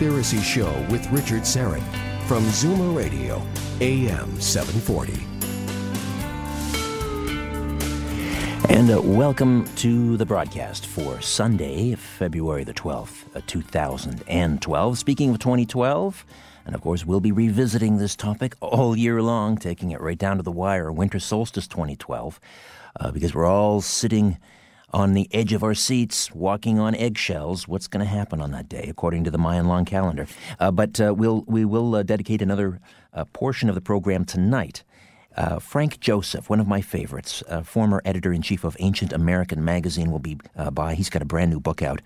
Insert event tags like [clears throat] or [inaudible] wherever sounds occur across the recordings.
Conspiracy Show with Richard Syrett from Zoomer Radio, AM 740. And uh, welcome to the broadcast for Sunday, February the 12th, uh, 2012. Speaking of 2012, and of course, we'll be revisiting this topic all year long, taking it right down to the wire, winter solstice 2012, uh, because we're all sitting on the edge of our seats, walking on eggshells. What's going to happen on that day, according to the Mayan long calendar? Uh, but uh, we'll, we will uh, dedicate another uh, portion of the program tonight. Uh, Frank Joseph, one of my favorites, uh, former editor in chief of Ancient American magazine, will be by. He's got a brand new book out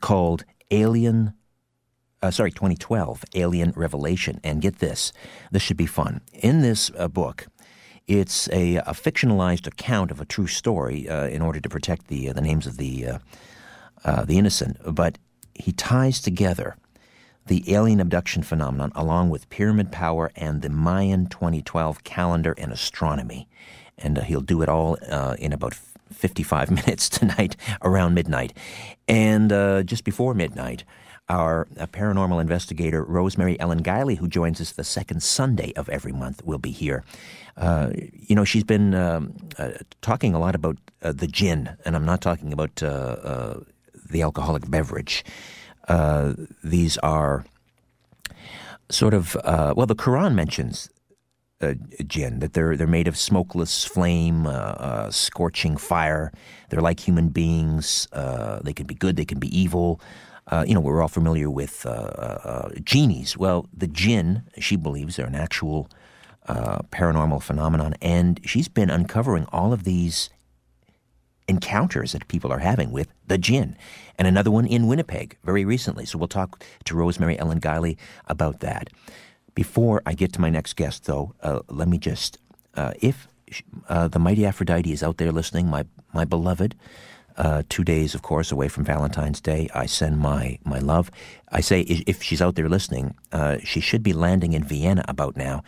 called Alien uh, sorry, 2012, Alien Revelation. And get this, this should be fun. In this uh, book, it's a, a, fictionalized account of a true story uh, in order to protect the, uh, the names of the, uh, uh, the innocent, but he ties together the alien abduction phenomenon along with pyramid power and the Mayan 2012 calendar and astronomy. And he'll do it all in about 55 [laughs] minutes tonight around midnight. And just before midnight, our paranormal investigator, Rosemary Ellen Guiley, who joins us the second Sunday of every month, will be here. Uh, you know, she's been um, uh, talking a lot about uh, the jinn, and I'm not talking about the alcoholic beverage. these are sort of, well, the Quran mentions uh, jinn, that they're they're made of smokeless flame, uh, uh, scorching fire. They're like human beings. they can be good, they can be evil. you know, we're all familiar with genies. Well, the jinn, she believes, are an actual paranormal phenomenon, and she's been uncovering all of these encounters that people are having with the jinn. And another one in Winnipeg very recently. So we'll talk to Rosemary Ellen Guiley about that. Before I get to my next guest, though, uh, let me just, uh, if uh, the mighty Aphrodite is out there listening, my my beloved, uh, two days, of course, away from Valentine's Day, I send my my love. I say if she's out there listening, uh, she should be landing in Vienna about now.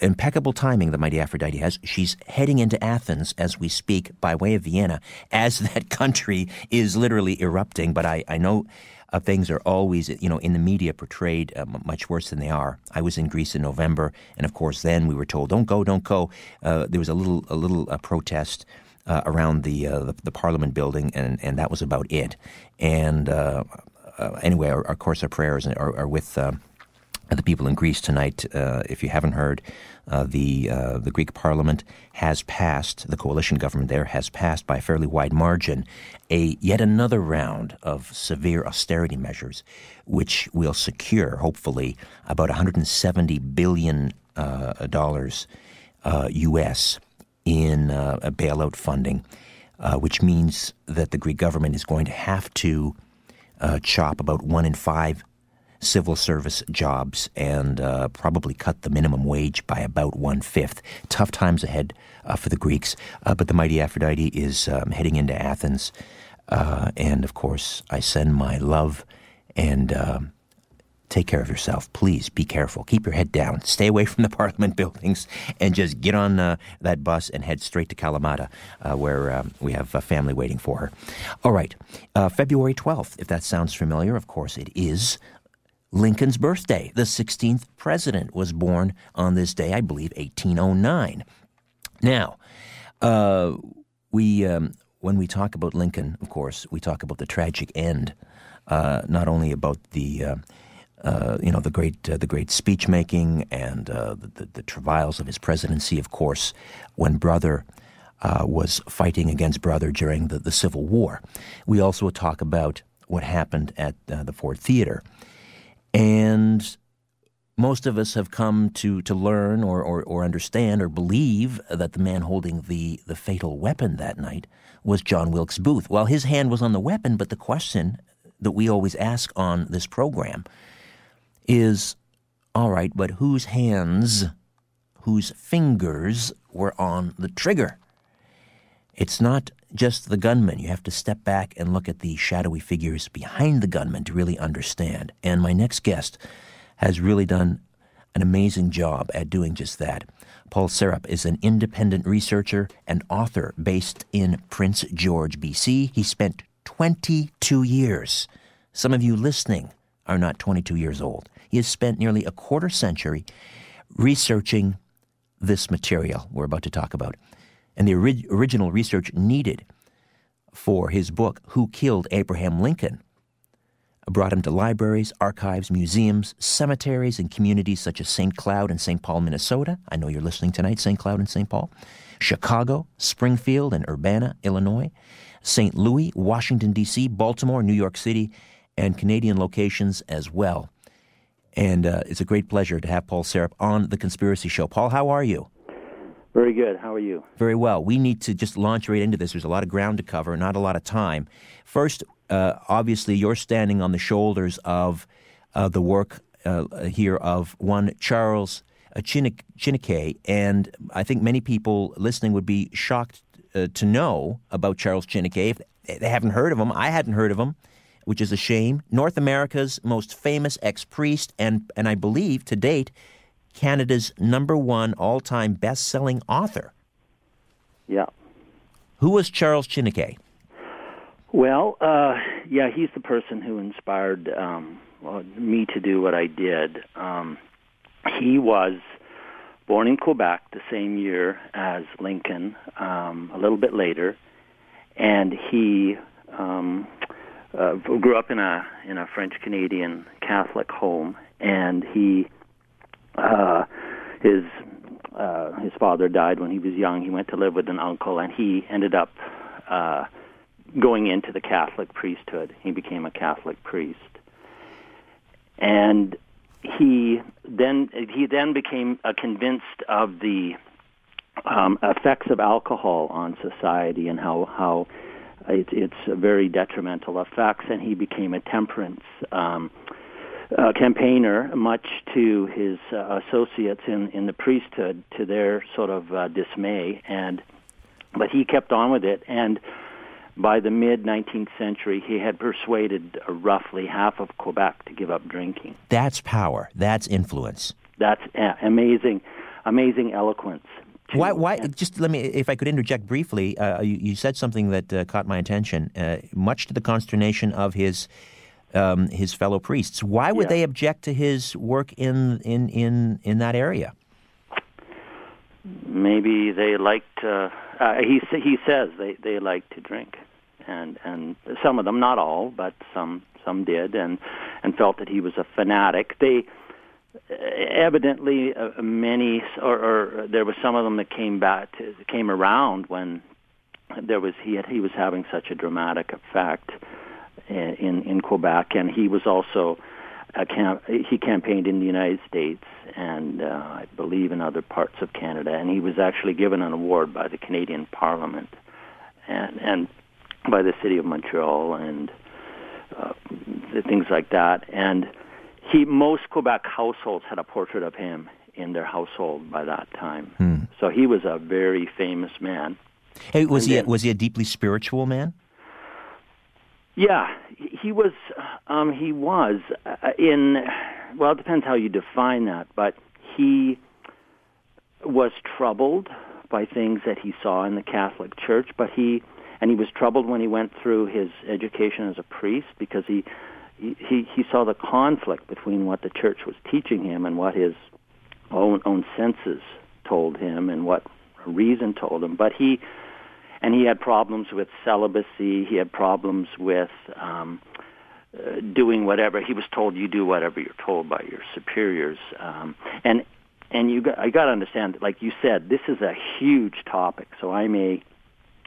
Impeccable timing the mighty Aphrodite has. She's heading into Athens as we speak by way of Vienna as [laughs] that country is literally erupting. But I, I know uh, things are always, you know, in the media portrayed uh, much worse than they are. I was in Greece in November, and of course, then we were told, "Don't go, don't go." Uh, there was a little, a little uh, protest uh, around the, uh, the, the Parliament building, and and that was about it. And anyway, our, of course, our prayers are, are with the people in Greece tonight. Uh, if you haven't heard, uh, the uh, the Greek Parliament has passed. The coalition government there has passed by a fairly wide margin a yet another round of severe austerity measures, which will secure, hopefully, about 170 billion uh, dollars U.S. Uh, in uh, bailout funding, which means that the Greek government is going to have to chop about one in five civil service jobs and uh, probably cut the minimum wage by about one fifth. Tough times ahead uh, for the Greeks, uh, but the mighty Aphrodite is um, heading into Athens. Uh, and of course, I send my love and um, take care of yourself. Please be careful. Keep your head down. Stay away [laughs] from the Parliament buildings and just get on uh, that bus and head straight to Kalamata, uh, where um, we have a family waiting for her. All right, uh, February 12th, if that sounds familiar, of course it is. Lincoln's birthday. The 16th president was born on this day, I believe, 1809. Now, uh, we um, when we talk about Lincoln, of course, we talk about the tragic end, uh, not only about the uh, uh, you know the great uh, the great speech making and uh, the, the, the, travails of his presidency. Of course, when brother was fighting against brother during the, the Civil War, we also talk about what happened at the Ford Theater, and most of us have come to to learn or, or, or understand or believe that the man holding the the fatal weapon that night was John Wilkes Booth. Well, his hand was on the weapon, but the question that we always ask on this program is all right, but whose hands, whose fingers were on the trigger? It's not just the gunman. You have to step back and look at the shadowy figures behind the gunman to really understand. And my next guest has really done an amazing job at doing just that. Paul Serup is an independent researcher and author based in Prince George, BC. He spent 22 years. Some of you listening are not 22 years old. He has spent nearly a quarter century researching this material we're about to talk about. And the ori- original research needed for his book, Who Killed Abraham Lincoln, brought him to libraries, archives, museums, cemeteries, and communities such as St. Cloud and St. Paul, Minnesota. I know you're listening tonight, St. Cloud and St. Paul. Chicago, Springfield, and Urbana, Illinois. St. Louis, Washington, D.C., Baltimore, New York City, and Canadian locations as well. And uh, it's a great pleasure to have Paul Serup on The Conspiracy Show. Paul, how are you? Very good. How are you? Very well. We need to just launch right into this. There's a lot of ground to cover, not a lot of time. First, uh, obviously, you're standing on the shoulders of uh, the work uh, here of one Charles Chiniquy, and I think many people listening would be shocked uh, to know about Charles Chiniquy. If they haven't heard of him, I hadn't heard of him which is a shame. North America's most famous ex priest, and, and I believe to date, Canada's number one all time best selling author. Yeah. Who was Charles Chiniquy? Well, uh, yeah, he's the person who inspired um, well, me to do what I did. Um, he was born in Quebec the same year as Lincoln, um, a little bit later, and he um, uh, grew up in a in a French Canadian Catholic home, and he uh, his uh, his father died when he was young. He went to live with an uncle, and he ended up uh, going into the Catholic priesthood. He became a Catholic priest, and he then he then became uh, convinced of the um, effects of alcohol on society and how how it, it's very detrimental effects, and he became a temperance um, campaigner, much to his uh, associates in, in the priesthood, to their sort of uh, dismay. And but he kept on with it, and by the mid 19th century, he had persuaded roughly half of Quebec to give up drinking. That's power. That's influence. That's amazing, amazing eloquence. Why? Why? Just let me, if I could interject briefly. Uh, you, you, said something that uh, caught my attention, uh, much to the consternation of his um, his fellow priests. Why would yeah. they object to his work in in in in that area? Maybe they liked. Uh, uh, he he says they they like to drink, and and some of them, not all, but some some did, and and felt that he was a fanatic. They evidently uh, many or, or there was some of them that came back to, came around when there was he had, he was having such a dramatic effect in in Quebec and he was also a camp, he campaigned in the United States and uh, I believe in other parts of Canada and he was actually given an award by the Canadian Parliament and and by the city of Montreal and uh, things like that and he most Quebec households had a portrait of him in their household by that time. Hmm. So he was a very famous man. Hey, was and he then, was he a deeply spiritual man? Yeah, he was. Um, he was uh, in well, it depends how you define that, but he was troubled by things that he saw in the Catholic Church, but he and he was troubled when he went through his education as a priest because he he he saw the conflict between what the church was teaching him and what his own own senses told him and what reason told him. But he and he had problems with celibacy. He had problems with um, uh, doing whatever he was told. You do whatever you're told by your superiors. Um, and and you got, I got to understand, like you said, this is a huge topic. So I may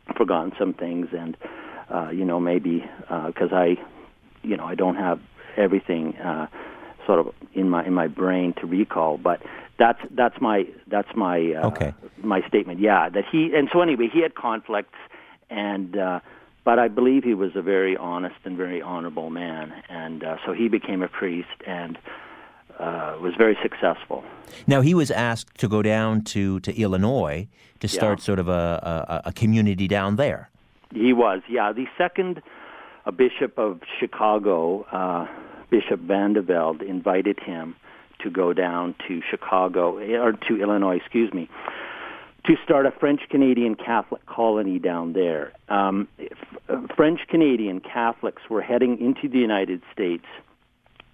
have forgotten some things, and uh, you know maybe because uh, I, you know, I don't have everything uh, sort of in my in my brain to recall. But that's that's my that's my uh, okay. My statement. Yeah, that he and so anyway, he had conflicts, and uh, but I believe he was a very honest and very honorable man, and uh, so he became a priest and uh, was very successful. Now he was asked to go down to, to Illinois to start yeah. sort of a, a, a, community down there. He was, yeah. The second a bishop of Chicago, uh, Bishop Van de Velde, invited him to go down to Chicago or to Illinois, excuse me, to start a French Canadian Catholic colony down there. Um, French Canadian Catholics were heading into the United States.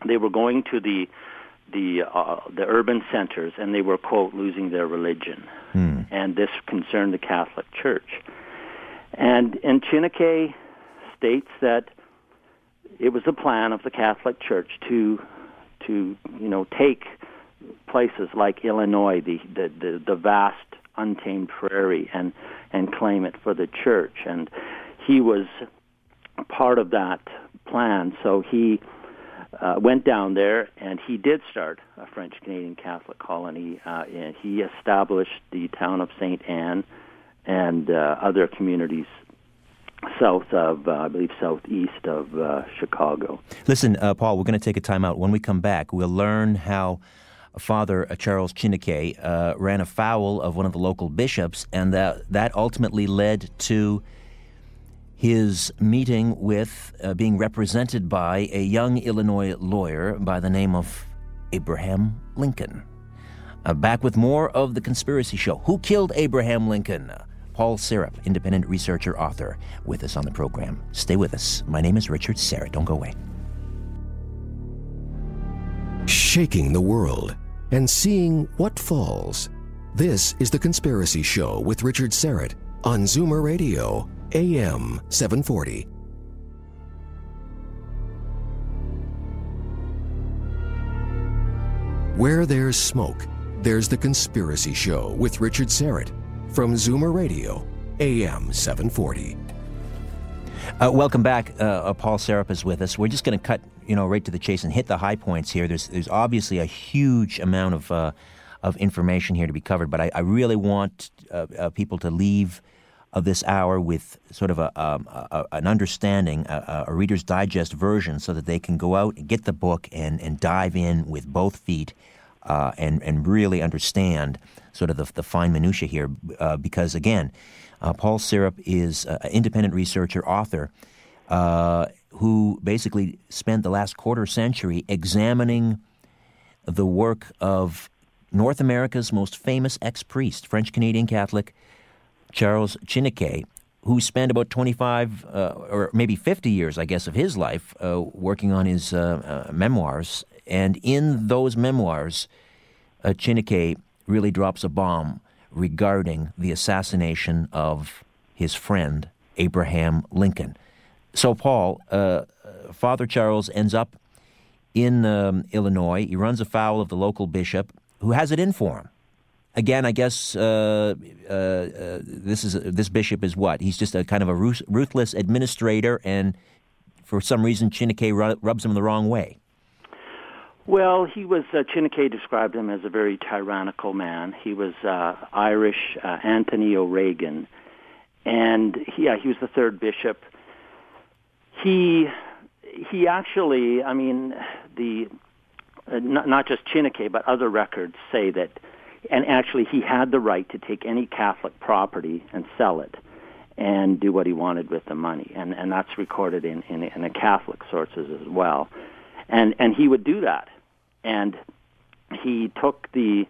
They were going to the the uh, the urban centers, and they were quote losing their religion, hmm. and this concerned the Catholic Church. And and Chiniquy states that it was a plan of the Catholic Church to to you know take places like Illinois, the the the, the vast untamed prairie, and and claim it for the church. And he was part of that plan. So he uh, went down there and he did start a French Canadian Catholic colony. Uh, and he established the town of St. Anne and uh, other communities south of, uh, I believe, southeast of uh, Chicago. Listen, uh, Paul, we're going to take a time out. When we come back, we'll learn how Father Charles Chiniquy uh, ran afoul of one of the local bishops, and that, that ultimately led to his meeting with, uh, being represented by a young Illinois lawyer by the name of Abraham Lincoln. Uh, back with more of The Conspiracy Show. Who killed Abraham Lincoln? Paul Serup, independent researcher, author, with us on the program. Stay with us. My name is Richard Syrett. Don't go away. Shaking the world and seeing what falls. This is The Conspiracy Show with Richard Syrett on Zoomer Radio, AM 740. Where there's smoke, there's The Conspiracy Show with Richard Syrett from Zoomer Radio, AM 740. Uh, welcome back. Uh, uh, Paul Serup is with us. We're just going to cut, you know, right to the chase and hit the high points here. There's, there's obviously a huge amount of, uh, of information here to be covered, but I, I really want uh, uh, people to leave of this hour with sort of a, um, a an understanding, a, a, Reader's Digest version, so that they can go out and get the book and, and dive in with both feet and, and really understand sort of the, the fine minutia here, uh, because again, uh, Paul Serup is an independent researcher, author, uh, who basically spent the last quarter century examining the work of North America's most famous ex priest, French Canadian Catholic Charles Chiniquy, who spent about 25 uh, or maybe 50 years, I guess, of his life uh, working on his uh, uh memoirs. And in those memoirs, uh, really drops a bomb regarding the assassination of his friend, Abraham Lincoln. So, Paul, uh, Father Charles ends up in um, Illinois. He runs afoul of the local bishop who has it in for him. Again, I guess uh, uh, uh this is this bishop is what he's just a kind of a ruthless administrator, and for some reason, Chiniquy rubs him the wrong way. Well, he was, uh, described him as a very tyrannical man. He was uh, Irish, uh, Anthony O'Regan. And he, yeah, he was the third bishop. He, he actually, I mean, the, uh, not, not just Chiniquy, but other records say that, and actually he had the right to take any Catholic property and sell it and do what he wanted with the money. And, and that's recorded in, in, in the Catholic sources as well. And, and he would do that and he took the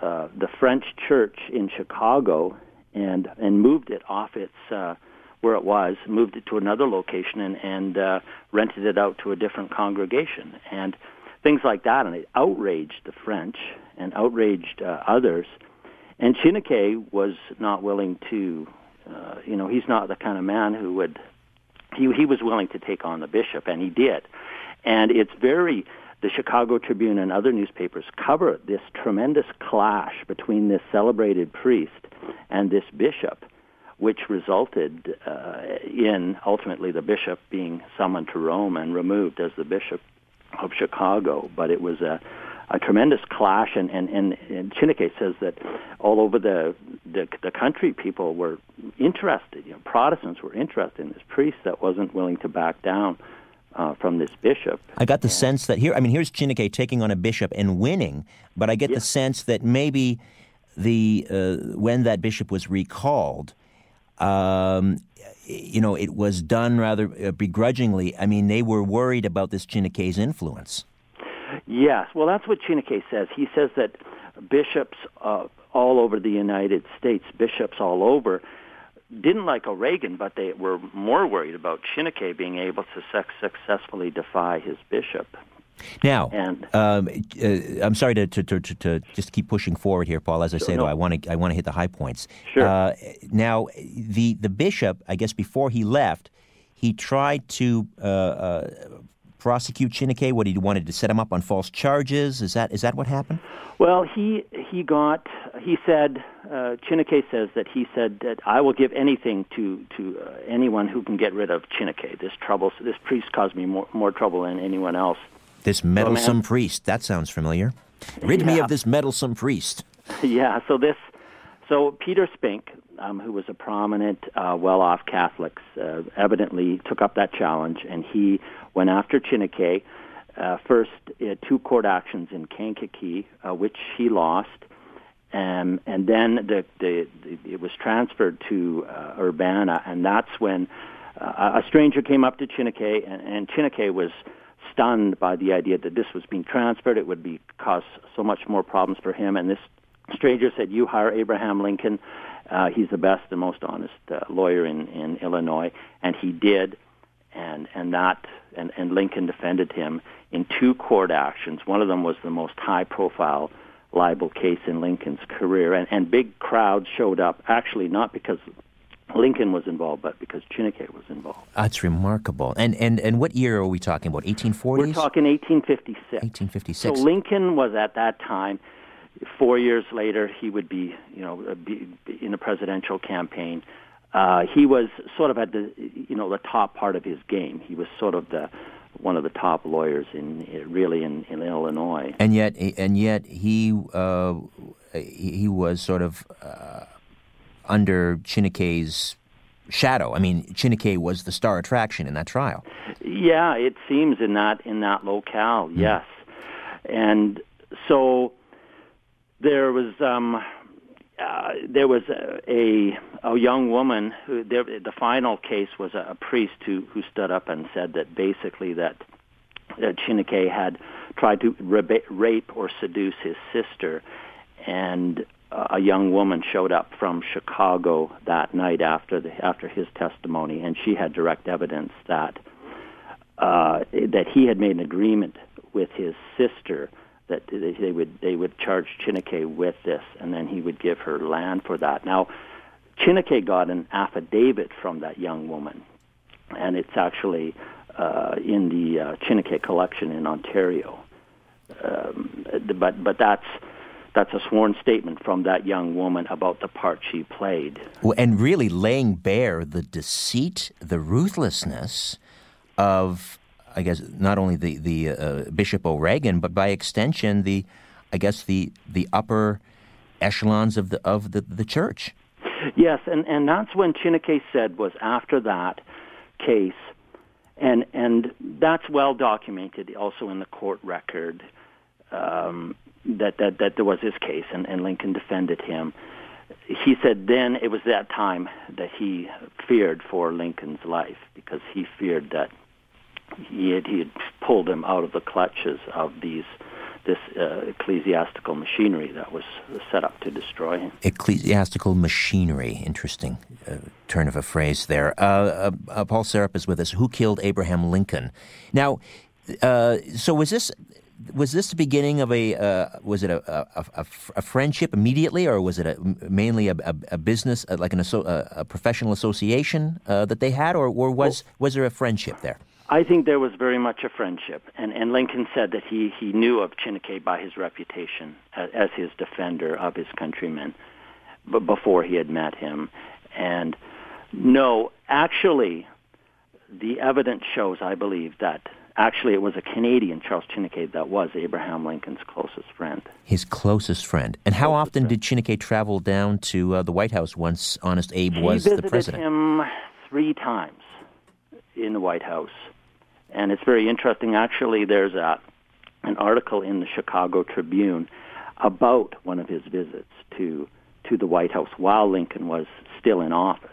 uh, the French church in Chicago and and moved it off its uh, where it was, moved it to another location, and and uh, rented it out to a different congregation, and things like that, and it outraged the French and outraged uh, others. And Chiniquy was not willing to, uh, you know, he's not the kind of man who would. He he was willing to take on the bishop, and he did. And it's very the Chicago Tribune and other newspapers cover this tremendous clash between this celebrated priest and this bishop, which resulted uh, in ultimately the bishop being summoned to Rome and removed as the bishop of Chicago. But it was a a tremendous clash, and and and, and Chiniquy says that all over the, the the country, people were interested. You know, Protestants were interested in this priest that wasn't willing to back down uh, from this bishop. I got the and, sense that here, I mean, here's Chiniquy taking on a bishop and winning, but I get the sense that maybe the uh, when that bishop was recalled, um, you know, it was done rather uh, begrudgingly. I mean, they were worried about this Chiniquy's influence. Yes, well, that's what Chiniquy says. He says that bishops uh, all over the United States, bishops all over, didn't like O'Regan, but they were more worried about Chiniquy being able to successfully defy his bishop. Now, and, um, uh, I'm sorry to, to, to, to, just keep pushing forward here, Paul. As I say, no. though, I want to I want to hit the high points. Sure. Uh, now, the the bishop, I guess, before he left, he tried to uh, uh prosecute Chiniquy? What he wanted to set him up on false charges? Is that is that what happened? Well, he he got he said uh, Chiniquy says that he said that I will give anything to to uh, anyone who can get rid of Chiniquy. This trouble this priest caused me more more trouble than anyone else. This meddlesome so, priest. That sounds familiar. Rid yeah. me of this meddlesome priest. Yeah. So this so Peter Spink, um, who was a prominent, uh, well-off Catholic, uh, evidently took up that challenge, and he went after Chiniquy. Uh, first, uh, two court actions in Kankakee, uh, which he lost, um, and then the, the, the, it was transferred to uh, Urbana, and that's when uh, a stranger came up to Chiniquy, and, and was stunned by the idea that this was being transferred. It would be cause so much more problems for him, and this stranger said, "You hire Abraham Lincoln. Uh, he's the best and most honest uh, lawyer in, in Illinois," and he did, and and that and, and Lincoln defended him in two court actions. One of them was the most high-profile libel case in Lincoln's career, and, and big crowds showed up. Actually, not because Lincoln was involved, but because Chiniquy was involved. That's remarkable. And and and what year are we talking about? 1840s. We're talking 1856. 1856. So Lincoln was at that time Four years later, he would be, you know, uh, be, in a presidential campaign. Uh, he was sort of at the, you know, the top part of his game. He was sort of the one of the top lawyers in really in, in Illinois. And yet, and yet, he uh, he was sort of uh, under Chiniquy's shadow. I mean, Chiniquy was the star attraction in that trial. Yeah, it seems in that in that locale, mm. yes. And so there was um, uh, there was a, a, a young woman who there, the final case was a, a priest who who stood up and said that basically that that Chiniquy had tried to rape or seduce his sister, and a young woman showed up from Chicago that night after the after his testimony, and she had direct evidence that uh, that he had made an agreement with his sister that they would they would charge Chiniquy with this, and then he would give her land for that. Now, Chiniquy got an affidavit from that young woman, and it's actually uh, in the uh, collection in Ontario. Um, but but that's that's a sworn statement from that young woman about the part she played. Well, and really laying bare the deceit, the ruthlessness of I guess not only the the uh, Bishop O'Regan, but by extension the, I guess the the upper echelons of the of the, the church. Yes, and and that's when Chiniquy said was after that case, and and that's well documented also in the court record um, that that that there was this case, and, and Lincoln defended him. He said then it was that time that he feared for Lincoln's life because he feared that he had, he had pulled him out of the clutches of these this uh, ecclesiastical machinery that was set up to destroy him. Ecclesiastical machinery, interesting uh, turn of a phrase there. Uh, uh, uh Paul Serup is with us. Who killed Abraham Lincoln? Now, uh, so was this was this the beginning of a uh, was it a, a, a, a, friendship immediately, or was it a, mainly a, business uh, like an a, professional association uh, that they had, or, or was well, was there a friendship there? I think there was very much a friendship, and and Lincoln said that he he knew of Chiniquy by his reputation as, as his defender of his countrymen, but before he had met him, and no, actually, the evidence shows, I believe, that Actually, it was a Canadian, Charles Chiniquy, that was Abraham Lincoln's closest friend. His closest friend. And how closest often friend. did Chiniquy travel down to uh, the White House once Honest Abe he was the president? Him three times in the White House. And it's very interesting. Actually, there's a, an article in the Chicago Tribune about one of his visits to to the White House while Lincoln was still in office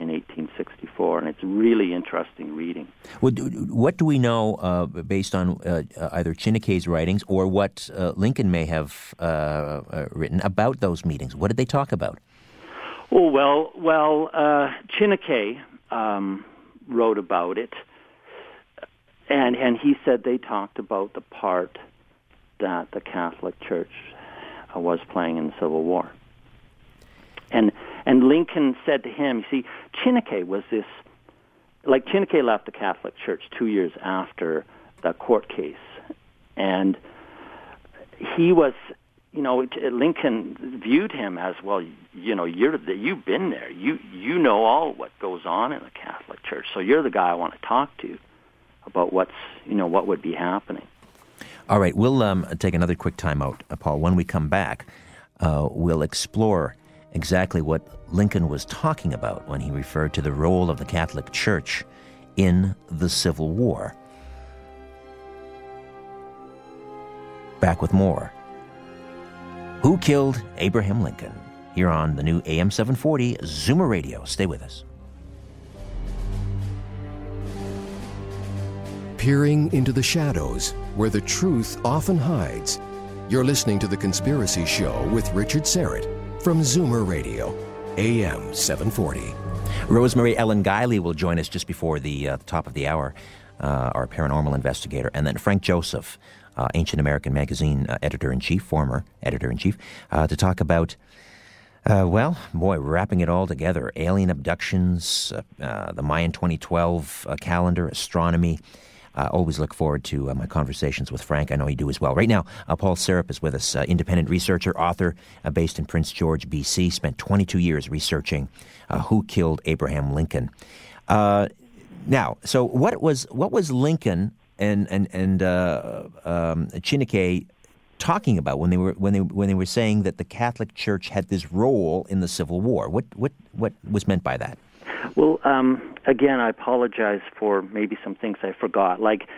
in 1864, and it's really interesting reading. Well, what do we know uh, based on uh, either Chiniquy's writings or what uh, Lincoln may have uh, uh, written about those meetings? What did they talk about? Oh well, well, uh, Chiniquy um, wrote about it, and and he said they talked about the part that the Catholic Church was playing in the Civil War, and and Lincoln said to him, you see, Chiniquy was this, like Chiniquy left the Catholic Church two years after the court case. And he was, you know, Lincoln viewed him as, well, you know, you're the, you've been there. You, you know all what goes on in the Catholic Church. So you're the guy I want to talk to about what's, you know, what would be happening. All right, we'll um, take another quick time out, uh, Paul. When we come back, uh, we'll explore exactly what Lincoln was talking about when he referred to the role of the Catholic Church in the Civil War. Back with more. Who killed Abraham Lincoln? Here on the new AM 740 Zoomer Radio. Stay with us. Peering into the shadows where the truth often hides. You're listening to The Conspiracy Show with Richard Syrett from Zoomer Radio, AM 740. Rosemary Ellen Guiley will join us just before the uh, top of the hour, uh, our paranormal investigator. And then Frank Joseph, uh, Ancient American Magazine uh, editor in chief, former editor in chief, uh, to talk about. Uh, well, boy, wrapping it all together alien abductions, the Mayan 2012 calendar, astronomy, uh, always look forward to uh, my conversations with Frank. I know you do as well. Right now, uh, Paul Serup is with us, uh, independent researcher, author, based in Prince George, BC. Spent 22 years researching who killed Abraham Lincoln. now, so what was what was Lincoln and and and um, talking about when they were when they when they were saying that the Catholic Church had this role in the Civil War? What what what was meant by that? Well, um, again, I apologize for maybe some things I forgot. Like,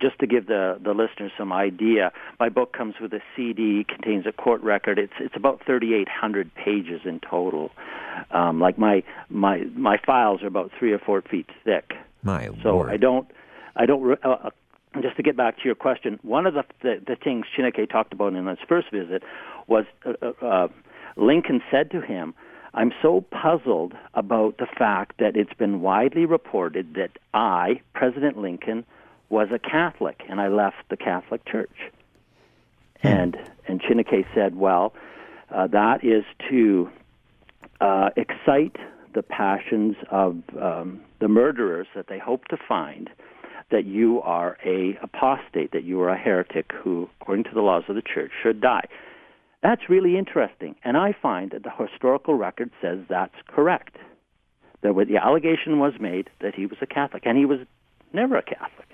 just to give the, the listeners some idea, my book comes with a CD, contains a court record. It's it's about 3,800 pages in total. Um, like my my my files are about three or four feet thick. My so Lord. I don't I don't. Uh, uh, just to get back to your question, one of the the, the things Chiniquy talked about in his first visit was uh, uh, uh Lincoln said to him I'm so puzzled about the fact that it's been widely reported that I, President Lincoln, was a Catholic and I left the Catholic Church. Hmm. And and Chiniquy said, well, uh, that is to uh, excite the passions of um, the murderers that they hope to find that you are a apostate, that you are a heretic who, according to the laws of the church, should die. That's really interesting, and I find that the historical record says that's correct. That the allegation was made that he was a Catholic, and he was never a Catholic.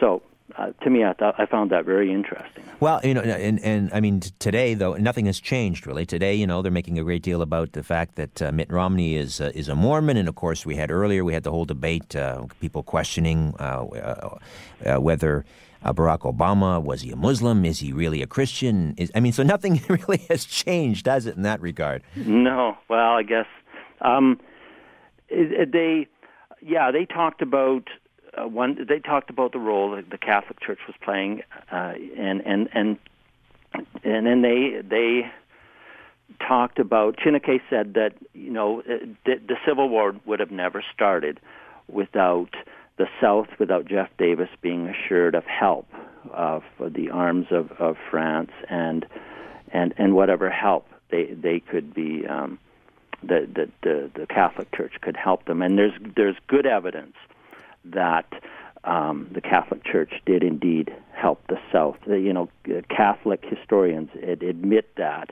So uh, to me, I thought I found that very interesting. Well, you know, and, and I mean, today though, nothing has changed really. Today, you know, they're making a great deal about the fact that uh, Mitt Romney is uh, is a Mormon, and of course, we had earlier we had the whole debate, uh, people questioning uh, uh, whether uh, Barack Obama was he a Muslim? Is he really a Christian? Is, I mean, so nothing [laughs] really has changed, does it, in that regard? No. Well, I guess um, they, yeah, they talked about uh, one they talked about the role that the Catholic Church was playing, uh, and and and and then they they talked about Chiniquy said that you know uh, the, the Civil War would have never started without the South, without Jeff Davis being assured of help uh, for the arms of, of France and and and whatever help they they could be um, that the, the the Catholic Church could help them. And there's there's good evidence that um, the Catholic Church did indeed help the South. You know, Catholic historians admit that.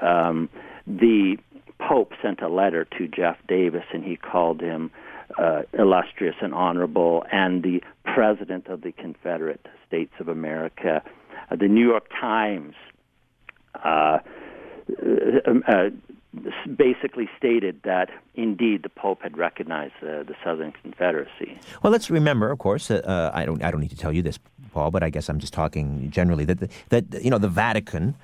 Um, the Pope sent a letter to Jeff Davis, and he called him uh, illustrious and honorable, and the President of the Confederate States of America. Uh, the New York Times uh, uh, uh basically stated that indeed the Pope had recognized the Southern Confederacy. Well, let's remember, of course, uh, I don't I don't need to tell you this, Paul, but I guess I'm just talking generally that the, that you know the Vatican.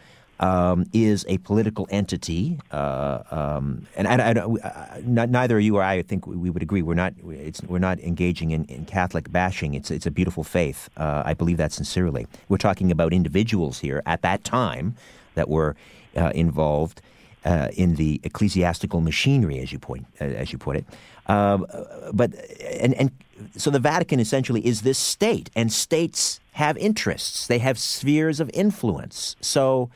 Um, is a political entity, uh, um, and I, I, I, neither you or I, think we would agree. We're not. we're not engaging in, in, Catholic bashing. It's it's a beautiful faith. Uh, I believe that sincerely. We're talking about individuals here at that time that were uh, involved uh, in the ecclesiastical machinery, as you point uh, as you put it. Um, but and and so the Vatican essentially is this state, and states have interests. They have spheres of influence. So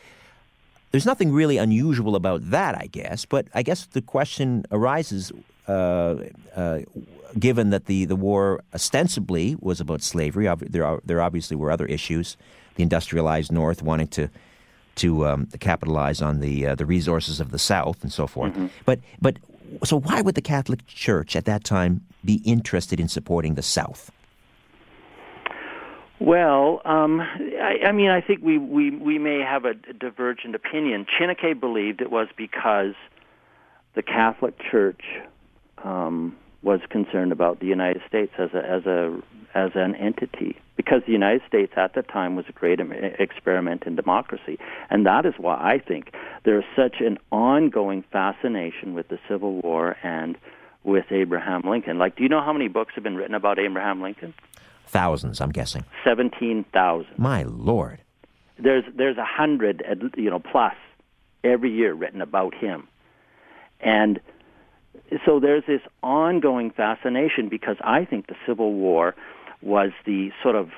there's nothing really unusual about that, I guess. But I guess the question arises. Uh, uh, given that the, the war ostensibly was about slavery, there, are, there obviously were other issues. The industrialized North wanting to to um, capitalize on the uh, the resources of the South and so forth. Mm-hmm. But but so why would the Catholic Church at that time be interested in supporting the South? Well, um, I, I mean, I think we, we, we may have a divergent opinion. Chiniquy believed it was because the Catholic Church um, was concerned about the United States as a as a as an entity because the United States at the time was a great experiment in democracy. And that is why I think there is such an ongoing fascination with the Civil War and with Abraham Lincoln. Like, do you know how many books have been written about Abraham Lincoln? Thousands, I'm guessing. 17,000. My Lord. There's, there's a hundred, you know, plus every year written about him. And so there's this ongoing fascination because I think the Civil War was the sort of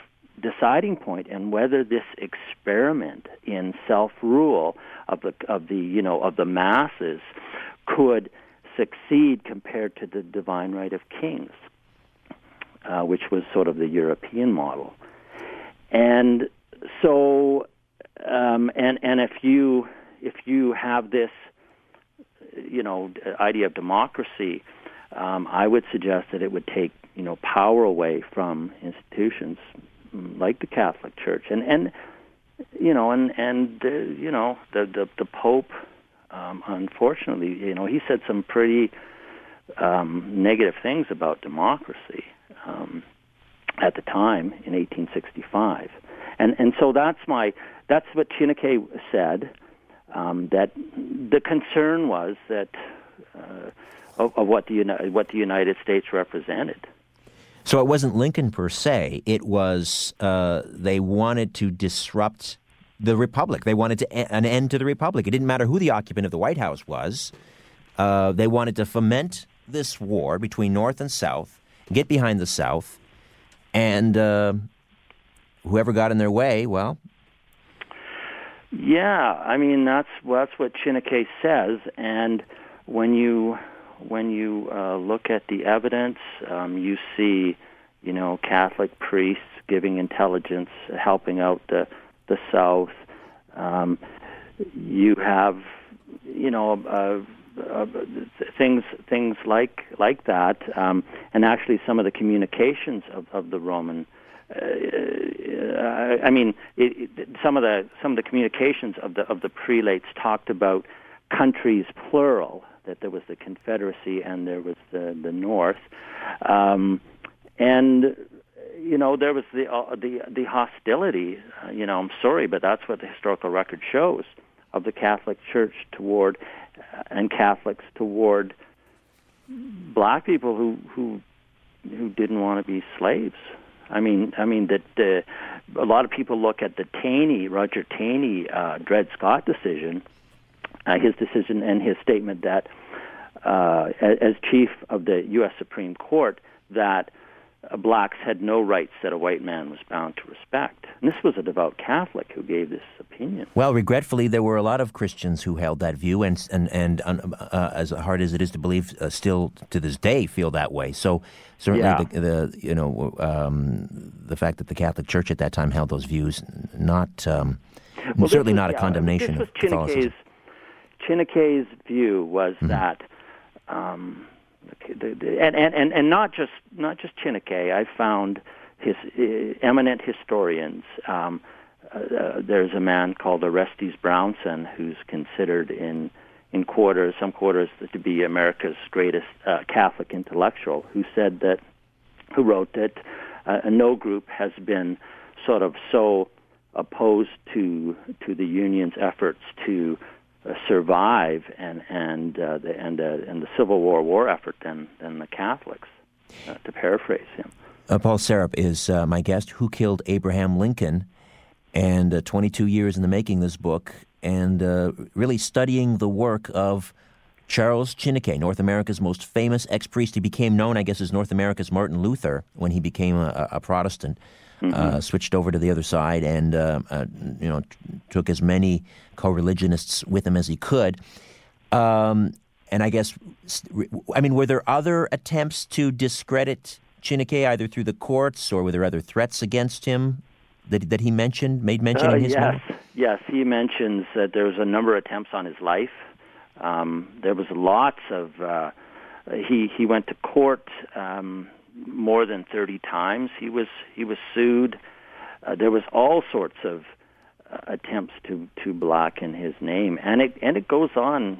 deciding point and whether this experiment in self-rule of the of the you know of the masses could succeed compared to the divine right of kings, uh, which was sort of the European model, and so um, and and if you if you have this you know idea of democracy, um, I would suggest that it would take you know power away from institutions like the Catholic Church, and and you know, and and uh, you know the the, the Pope. Um, unfortunately, you know, he said some pretty um, negative things about democracy um, at the time in 1865, and and so that's my that's what Chiniquy said. Um, that the concern was that uh, of, of what the what the United States represented. So it wasn't Lincoln per se. It was uh, they wanted to disrupt the republic. They wanted to an end to the republic. It didn't matter who the occupant of the White House was. Uh, they wanted to foment this war between North and South, get behind the South, and uh, whoever got in their way, well. Yeah, I mean that's that's what Chiniquy says, and when you when you uh, look at the evidence, um, you see, you know, Catholic priests giving intelligence, helping out the the South. Um, you have, you know, uh, uh, things things like like that, um, and actually some of the communications of, of the Roman. Uh, I mean, it, it, some of the some of the communications of the of the prelates talked about countries plural that there was the Confederacy and there was the the North, um, and you know there was the uh, the the hostility. Uh, you know, I'm sorry, but that's what the historical record shows of the Catholic Church toward uh, and Catholics toward black people who who who didn't want to be slaves. I mean, I mean that uh, a lot of people look at the Taney, Roger Taney, uh, Dred Scott decision, uh, his decision and his statement that, uh, as chief of the U.S. Supreme Court, that blacks had no rights that a white man was bound to respect. And this was a devout Catholic who gave this opinion. Well, regretfully, there were a lot of Christians who held that view, and and and uh, as hard as it is to believe, uh, still to this day feel that way. So certainly, yeah. the, the, you know um, the fact that the Catholic Church at that time held those views, not um, well, certainly was, not yeah, a condemnation was Chiniquy's, Chiniquy's view was mm-hmm. that. Um, the, and, and, and not just not just Chiniquy. I found his uh, eminent historians. Um, uh, uh, there's a man called Orestes Brownson who's considered in in quarters, some quarters, to be America's greatest uh, Catholic intellectual, who said that, who wrote that uh, no group has been sort of so opposed to to the union's efforts to survive and and uh, the and uh, and the Civil War war effort than than the Catholics, uh, to paraphrase him. Uh, Paul Serup is uh, my guest. Who killed Abraham Lincoln? And 22 years in the making this book, and really studying the work of Charles Chiniquy, North America's most famous ex-priest. He became known, I guess, as North America's Martin Luther when he became a, a Protestant. Mm-hmm. Uh, switched over to the other side and uh, uh, you know t- took as many co-religionists with him as he could. Um, and I guess, I mean, were there other attempts to discredit Chiniquy either through the courts or were there other threats against him that that he mentioned, made mention in his yes, yes, he mentions that there was a number of attempts on his life. Um, there was lots of. Uh, he he went to court. Um, more than 30 times. He was he was sued. Uh, there was all sorts of uh, attempts to to blacken his name, and it and it goes on.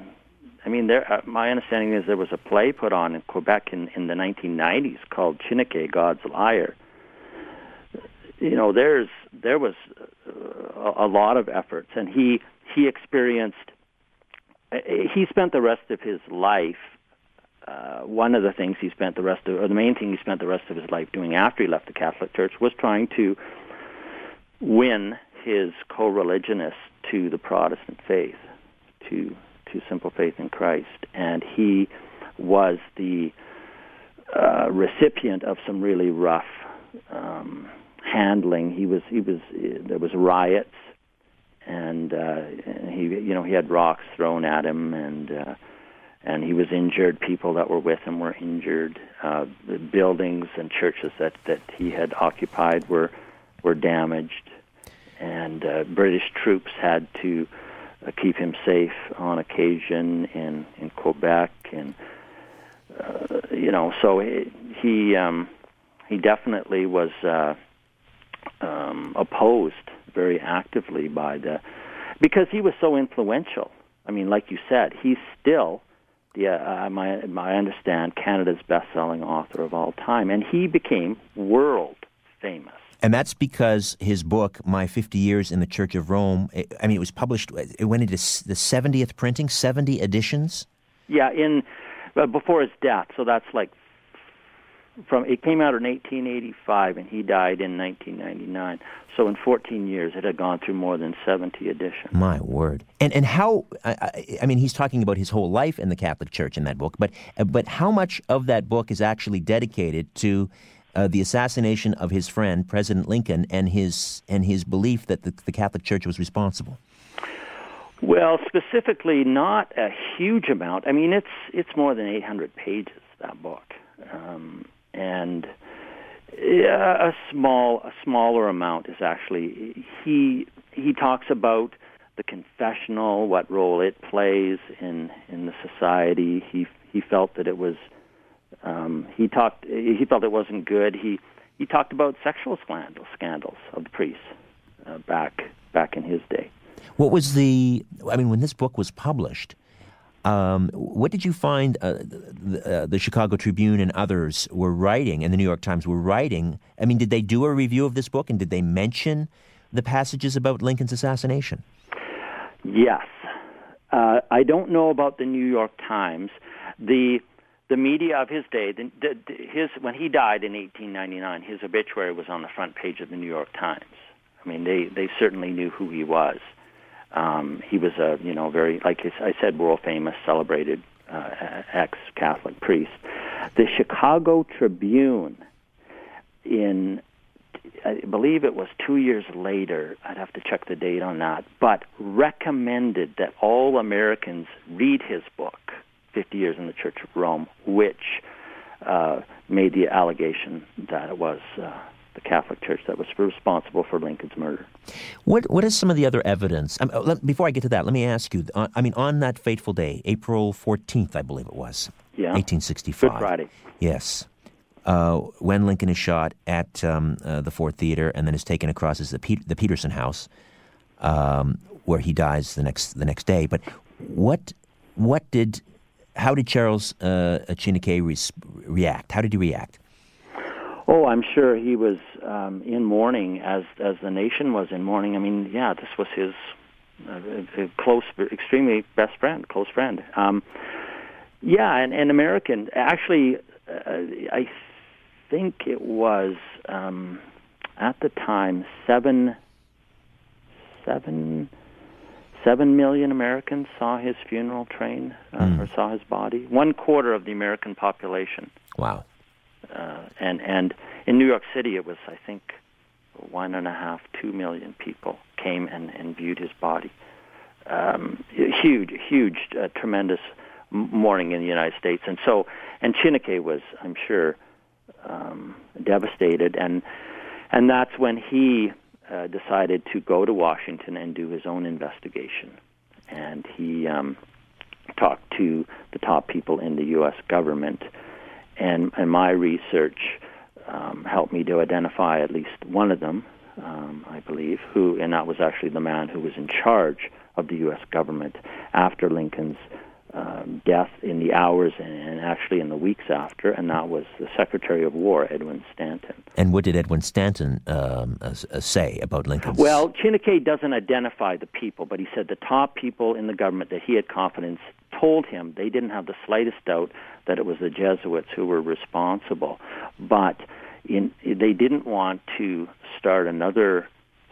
I mean, there. Uh, my understanding is there was a play put on in Quebec in in the 1990s called Chiniquy, God's Liar. You know, there's there was uh, a, a lot of efforts, and he he experienced. Uh, he spent the rest of his life uh, one of the things he spent the rest of, or the main thing he spent the rest of his life doing after he left the Catholic Church was trying to win his co-religionists to the Protestant faith, to to simple faith in Christ, and he was the uh, recipient of some really rough um, handling. He was he was there was riots, and, uh, he you know he had rocks thrown at him and. Uh, and he was injured. People that were with him were injured. Uh, the buildings and churches that that he had occupied were were damaged, and uh, British troops had to uh, keep him safe on occasion in in Quebec, and uh, you know, so he he, um, he definitely was uh, um, opposed very actively by the because he was so influential. I mean, like you said, he's still yeah, uh, my, my understand Canada's best-selling author of all time, and he became world famous. And that's because his book, My 50 Years in the Church of Rome, it, I mean, it was published, it went into the 70th printing, 70 editions? Yeah, in uh, before his death, so that's like from it came out in 1885 and he died in 1999. So in 14 years, it had gone through more than 70 editions. My word! And and how? I, I mean, he's talking about his whole life in the Catholic Church in that book, but but how much of that book is actually dedicated to? Uh, the assassination of his friend President Lincoln and his and his belief that the, the Catholic Church was responsible. Well, specifically, not a huge amount. I mean, it's it's more than 800 pages that book. Um, and a small a smaller amount is actually he he talks about the confessional, what role it plays in in the society. He he felt that it was um, he talked he felt it wasn't good. He he talked about sexual scandals scandals of the priests uh, back back in his day. What was the? I mean, when this book was published, um, what did you find uh, the, uh, the, Chicago Tribune and others were writing, and the New York Times were writing? I mean, did they do a review of this book, and did they mention the passages about Lincoln's assassination? Yes. Uh, I don't know about the New York Times. The the media of his day, the, the, his when he died in 1899, his obituary was on the front page of the New York Times. I mean, they they certainly knew who he was. Um, he was a you know very like I said, world famous, celebrated uh, ex-Catholic priest. The Chicago Tribune, in I believe it was two years later. I'd have to check the date on that, but recommended that all Americans read his book 50 Years in the Church of Rome, which uh, made the allegation that it was uh, the Catholic Church that was responsible for Lincoln's murder. What What is some of the other evidence? Um, let, before I get to that, let me ask you. Uh, I mean, on that fateful day, April 14th, I believe it was. Yeah. 1865. Good Friday. Yes. Uh, when Lincoln is shot at um, uh, the Ford Theater and then is taken across as the, the Petersen House, um, where he dies the next the next day. But what what did how did Charles uh, re- react? How did he react? Oh, I'm sure he was um, in mourning as as the nation was in mourning. I mean, yeah, this was his uh, close, extremely best friend, close friend. Um, yeah, and, and American. Actually, uh, I think it was um, at the time seven seven seven million Americans saw his funeral train uh, mm. or saw his body. One quarter of the American population. Wow. Uh, and and in New York City, it was I think one and a half, two million people came and, and viewed his body. Um, huge, huge, uh, tremendous mourning in the United States, and so and Chiniquy was, I'm sure, um, devastated, and and that's when he uh, decided to go to Washington and do his own investigation. And he um, talked to the top people in the U.S. government. And, and my research um, helped me to identify at least one of them, um, I believe, who, and that was actually the man who was in charge of the U.S. government after Lincoln's um, death in the hours and, actually in the weeks after, and that was the Secretary of War, Edwin Stanton. And what did Edwin Stanton um, uh, say about Lincoln? Well, Chiniquy doesn't identify the people, but he said the top people in the government that he had confidence told him they didn't have the slightest doubt that it was the Jesuits who were responsible, but in, they didn't want to start another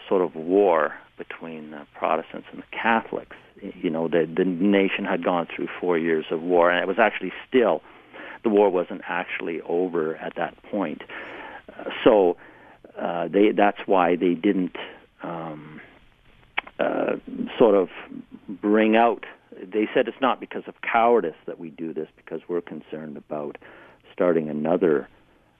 sort of war between the Protestants and the Catholics you know the the nation had gone through four years of war, and it was actually still the war wasn't actually over at that point. Uh, so uh, they that's why they didn't um, uh, sort of bring out. They said it's not because of cowardice that we do this, because we're concerned about starting another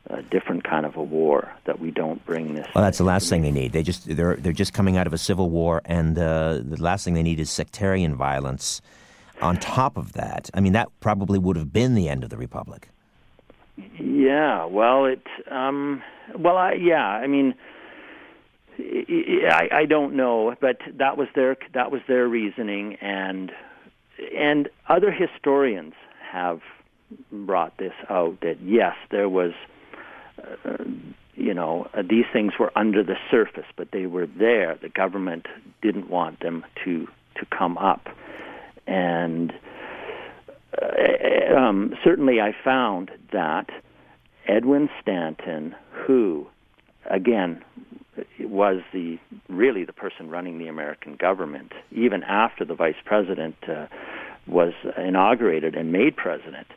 a different kind of a war that we don't bring this. Well, that's the last thing they need. They just they're they're just coming out of a civil war, and uh, the last thing they need is sectarian violence. On top of that, I mean, that probably would have been the end of the republic. Yeah. Well, it. Um, well, I yeah. I mean. I, I don't know, but that was their that was their reasoning, and and other historians have brought this out that yes, there was you know, uh, these things were under the surface, but they were there. The government didn't want them to to come up, and uh, um, certainly I found that Edwin Stanton, who again was the really the person running the American government, even after the vice president uh, was inaugurated and made president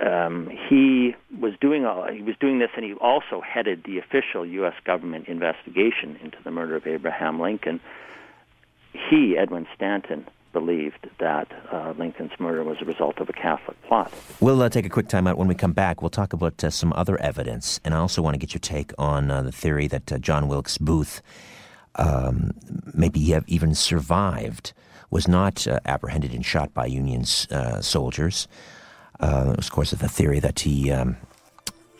um, he was doing all, he was doing this, and he also headed the official U.S. government investigation into the murder of Abraham Lincoln. He, Edwin Stanton, believed that uh, Lincoln's murder was a result of a Catholic plot. We'll uh, take a quick time out. When we come back, we'll talk about uh, some other evidence, and I also want to get your take on uh, the theory that uh, John Wilkes Booth um, maybe even survived, was not uh, apprehended and shot by Union soldiers. Uh, was, of course, the theory that he um,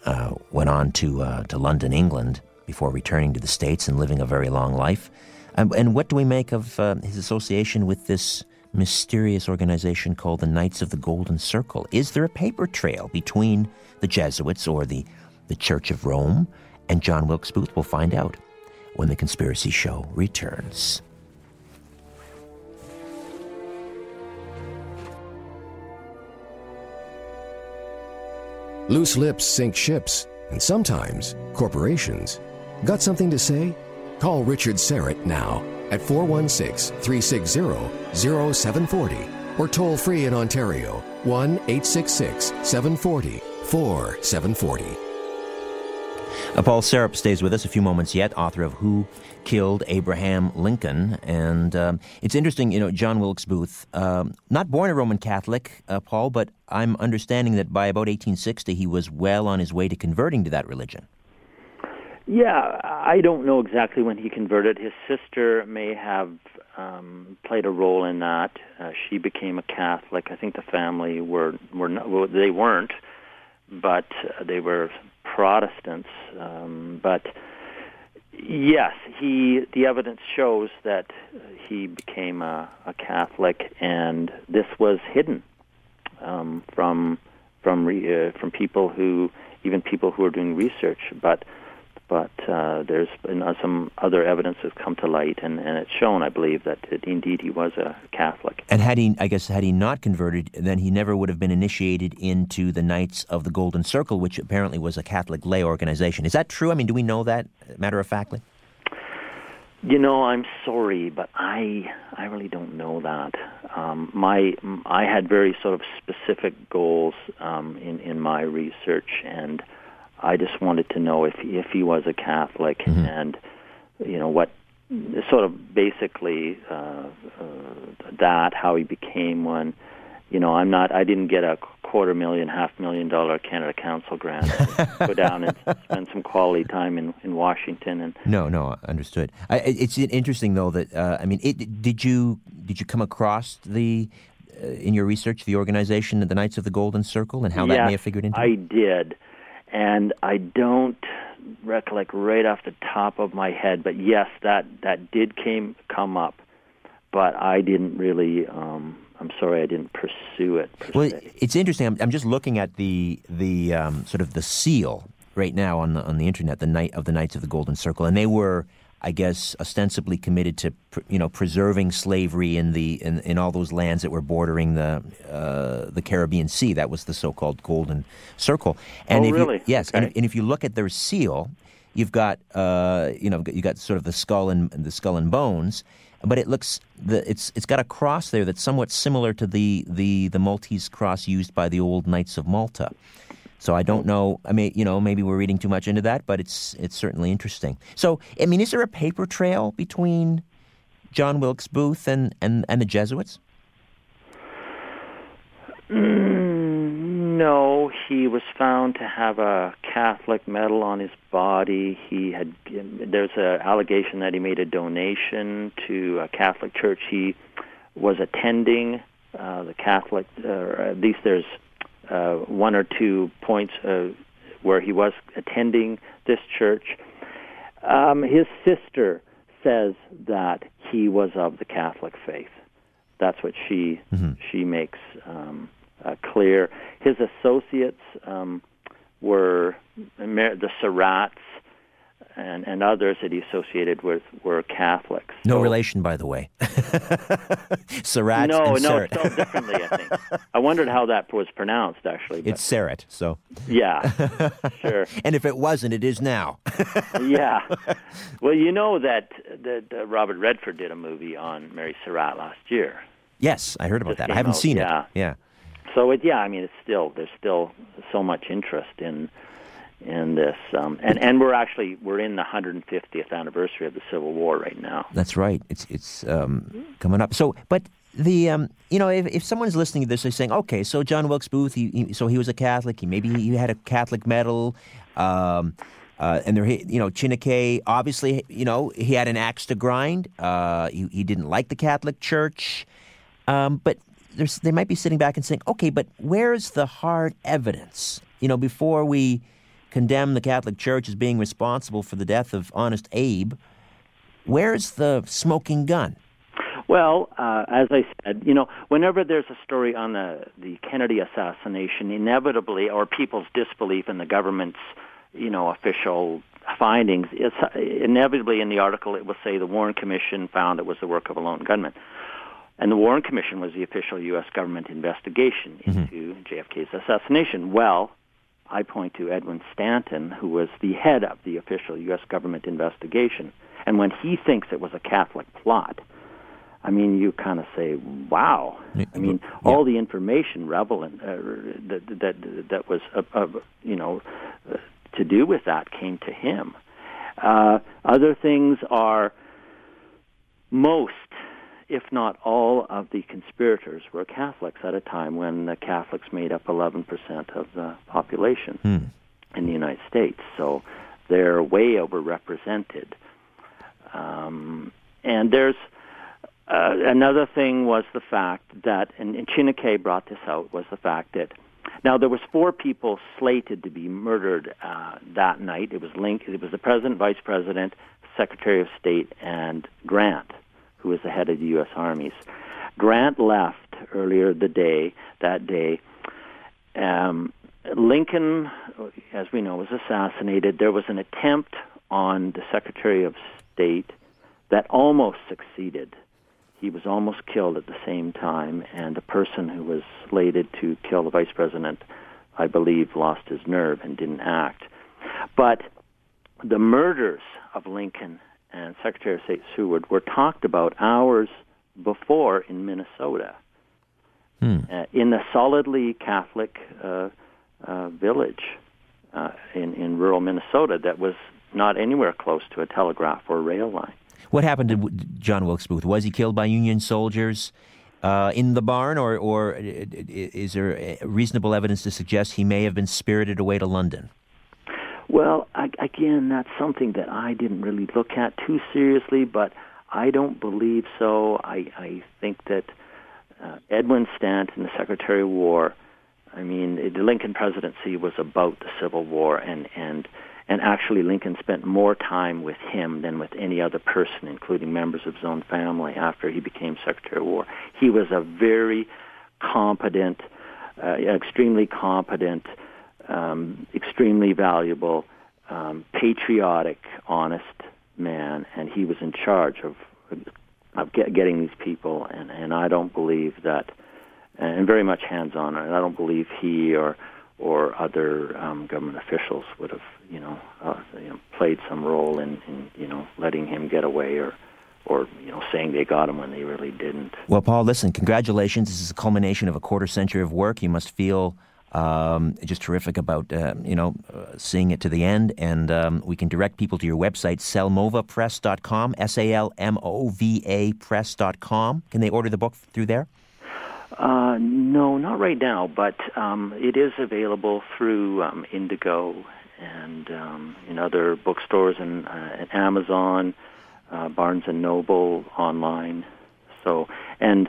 uh, went on to uh, to London, England, before returning to the States and living a very long life. And what do we make of uh, his association with this mysterious organization called the Knights of the Golden Circle? Is there a paper trail between the Jesuits or the, the Church of Rome and John Wilkes Booth? We'll find out when the Conspiracy Show returns. Loose lips sink ships, and sometimes corporations. Got something to say? Call Richard Syrett now at 416 360 0740 or toll free in Ontario 1 866 740 4740. Uh, Paul Serup stays with us a few moments yet, author of Who Killed Abraham Lincoln. And um, it's interesting, you know, John Wilkes Booth, um, not born a Roman Catholic, uh, Paul, but I'm understanding that by about 1860 he was well on his way to converting to that religion. Yeah, I don't know exactly when he converted. His sister may have um, played a role in that. Uh, she became a Catholic. I think the family were were not, well, they weren't, but they were Protestants. Um, but yes, he the evidence shows that he became a, a Catholic, and this was hidden um, from from re, uh, from people who even people who are doing research, but but uh, there's been uh, some other evidence that's come to light, and, and it's shown, I believe, that it, indeed he was a Catholic. And had he, I guess, had he not converted, then he never would have been initiated into the Knights of the Golden Circle, which apparently was a Catholic lay organization. Is that true? I mean, do we know that, matter of factly? You know, I'm sorry, but I I really don't know that. Um, my I had very sort of specific goals um, in in my research, and I just wanted to know if if he was a Catholic mm-hmm. and you know what sort of basically uh, uh, that how he became one. You know, I'm not. I didn't get a quarter million, half million dollar Canada Council grant. go down and [laughs] spend some quality time in, in Washington. And no, no, understood. I, it's interesting though that uh, I mean, it, did you did you come across the uh, in your research the organization, the Knights of the Golden Circle, and how yes, that may have figured into? It? I did and I don't recollect right off the top of my head, but yes, that that did came come up, but I didn't really. Um, I'm sorry, I didn't pursue it. well, se. it's interesting. I'm, I'm, just looking at the the um, sort of the seal right now on the on the internet, the night of the Knights of the Golden Circle, and they were I guess, ostensibly committed to you know preserving slavery in the in, in all those lands that were bordering the uh, the Caribbean Sea. That was the so-called Golden Circle. And oh, if really? You, yes, okay. and, and, if you look at their seal, you've got uh, you know you got sort of the skull and the skull and bones. But it looks the, it's it's got a cross there that's somewhat similar to the, the, the Maltese cross used by the old Knights of Malta. So I don't know. I mean, you know, maybe we're reading too much into that, but it's it's certainly interesting. So, I mean, is there a paper trail between John Wilkes Booth and and, and the Jesuits? Mm, no, he was found to have a Catholic medal on his body. He had there's an allegation that he made a donation to a Catholic church he was attending. Uh, the Catholic, uh, at least there's uh, one or two points uh, where he was attending this church. Um, his sister says that he was of the Catholic faith. That's what she mm-hmm. she makes um, uh, clear. His associates um, were the Surratts and, and others that he associated with were Catholics. No so, relation, by the way. [laughs] Surratt no, no, it's spelled differently. I think. I wondered how that was pronounced. Actually, but, it's Syrett. So yeah, [laughs] sure. And if it wasn't, it is now. [laughs] yeah. Well, you know that that uh, Robert Redford did a movie on Mary Surratt last year. Yes, I heard about that. I haven't out, seen yeah. it. Yeah. So it, yeah, I mean, it's still there's still so much interest in in this. Um, and and we're actually we're in the 150th anniversary of the Civil War right now. That's right. It's it's um, coming up. So, but the um, you know if, if someone's listening to this, they're saying, okay, so John Wilkes Booth, he, he so he was a Catholic. He maybe he had a Catholic medal. Um, uh, and there, you know, Chiniquy, obviously, you know, he had an axe to grind. Uh, he, he didn't like the Catholic Church. Um, but they might be sitting back and saying, okay, but where's the hard evidence? You know, before we condemn the Catholic Church as being responsible for the death of Honest Abe. Where's the smoking gun? Well, uh, as I said, you know, whenever there's a story on the the Kennedy assassination, inevitably, or people's disbelief in the government's, you know, official findings, it's inevitably in the article it will say the Warren Commission found it was the work of a lone gunman. And the Warren Commission was the official U.S. government investigation mm-hmm. into JFK's assassination. Well, I point to Edwin Stanton, who was the head of the official U.S. government investigation. And when he thinks it was a Catholic plot, I mean, you kind of say, "Wow!" I mean, yeah. all the information relevant uh, that that that was, uh, uh, you know, uh, to do with that came to him. Uh, other things are most, if not all, of the conspirators were Catholics at a time when the Catholics made up 11% of the population hmm. in the United States. So they're way overrepresented. Um, and there's uh, another thing was the fact that, and, and brought this out, was the fact that now there was four people slated to be murdered uh, that night. It was Link, it was the president, vice president, secretary of state, and Grant, who was the head of the U.S. armies. Grant left earlier the day that day. Um, Lincoln, as we know, was assassinated. There was an attempt on the Secretary of State that almost succeeded he was almost killed at the same time, and the person who was slated to kill the vice president, I believe, lost his nerve and didn't act. But the murders of Lincoln and Secretary of State Seward were talked about hours before in Minnesota, hmm. uh, in a solidly Catholic uh, uh, village uh, in, in rural Minnesota that was not anywhere close to a telegraph or rail line. What happened to John Wilkes Booth? Was he killed by Union soldiers uh, in the barn, or, or is there reasonable evidence to suggest he may have been spirited away to London? Well, Again, that's something that I didn't really look at too seriously, but I don't believe so. I, I think that uh, Edwin Stanton, the Secretary of War, I mean, the Lincoln presidency was about the Civil War, and and and actually, Lincoln spent more time with him than with any other person, including members of his own family, after he became Secretary of War. He was a very competent, uh, extremely competent, um, extremely valuable, um, patriotic, honest man, and he was in charge of of get, getting these people. And, and I don't believe that, and very much hands-on. And I don't believe he or or other um, government officials would have, you know, uh, you know, played some role in, in, you know, letting him get away or, or you know, saying they got him when they really didn't. Well, Paul, listen, congratulations. This is a culmination of a quarter century of work. You must feel um, just terrific about, uh, you know, uh, seeing it to the end. And um, we can direct people to your website, salmovapress.com, S-A-L-M-O-V-A press.com. Can they order the book through there? Uh, no, not right now, but um, it is available through um, Indigo and um, in other bookstores and, uh, and Amazon, uh, Barnes and Noble online. So, and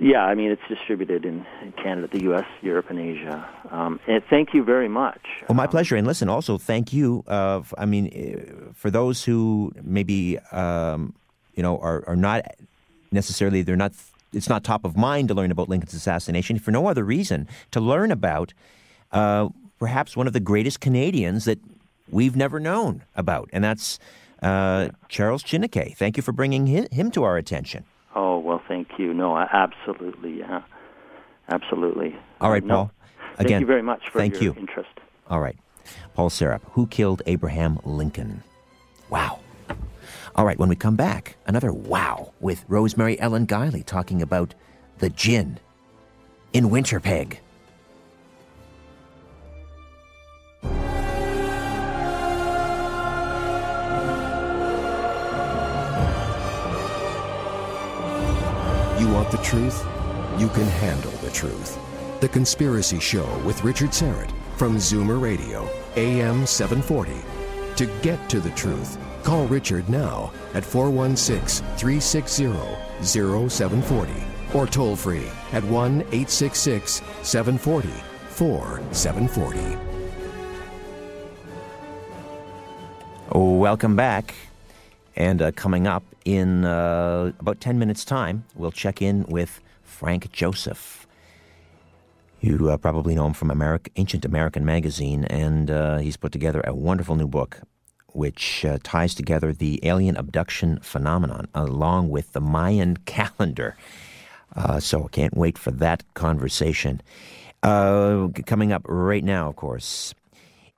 yeah, I mean it's distributed in, Canada, the U.S., Europe, and Asia. Um, and thank you very much. Well, my um, pleasure. And listen, also thank you. Uh, I mean, uh, for those who maybe um, you know are, are not necessarily they're not it's not top of mind to learn about Lincoln's assassination for no other reason to learn about uh, perhaps one of the greatest Canadians that we've never known about, and that's uh, Charles Chiniquy. Thank you for bringing him to our attention. Oh well, thank you. No, absolutely, yeah, absolutely. All right, uh, Paul. Again, thank you very much for thank your you. interest. All right, Paul Serup, who killed Abraham Lincoln? Wow. All right, when we come back, another wow with Rosemary Ellen Guiley talking about the jinn in Winnipeg. You want the truth? You can handle the truth. The Conspiracy Show with Richard Syrett from Zoomer Radio, AM 740. To get to the truth, Call Richard now at 416 360 0740 or toll free at 1 866 740 4740. Welcome back. And uh, coming up in uh, about 10 minutes' time, we'll check in with Frank Joseph. You uh, probably know him from America, Ancient American Magazine, and uh, he's put together a wonderful new book which uh, ties together the alien abduction phenomenon along with the Mayan [laughs] calendar. Uh, so I can't wait for that conversation. Uh, coming up right now, of course,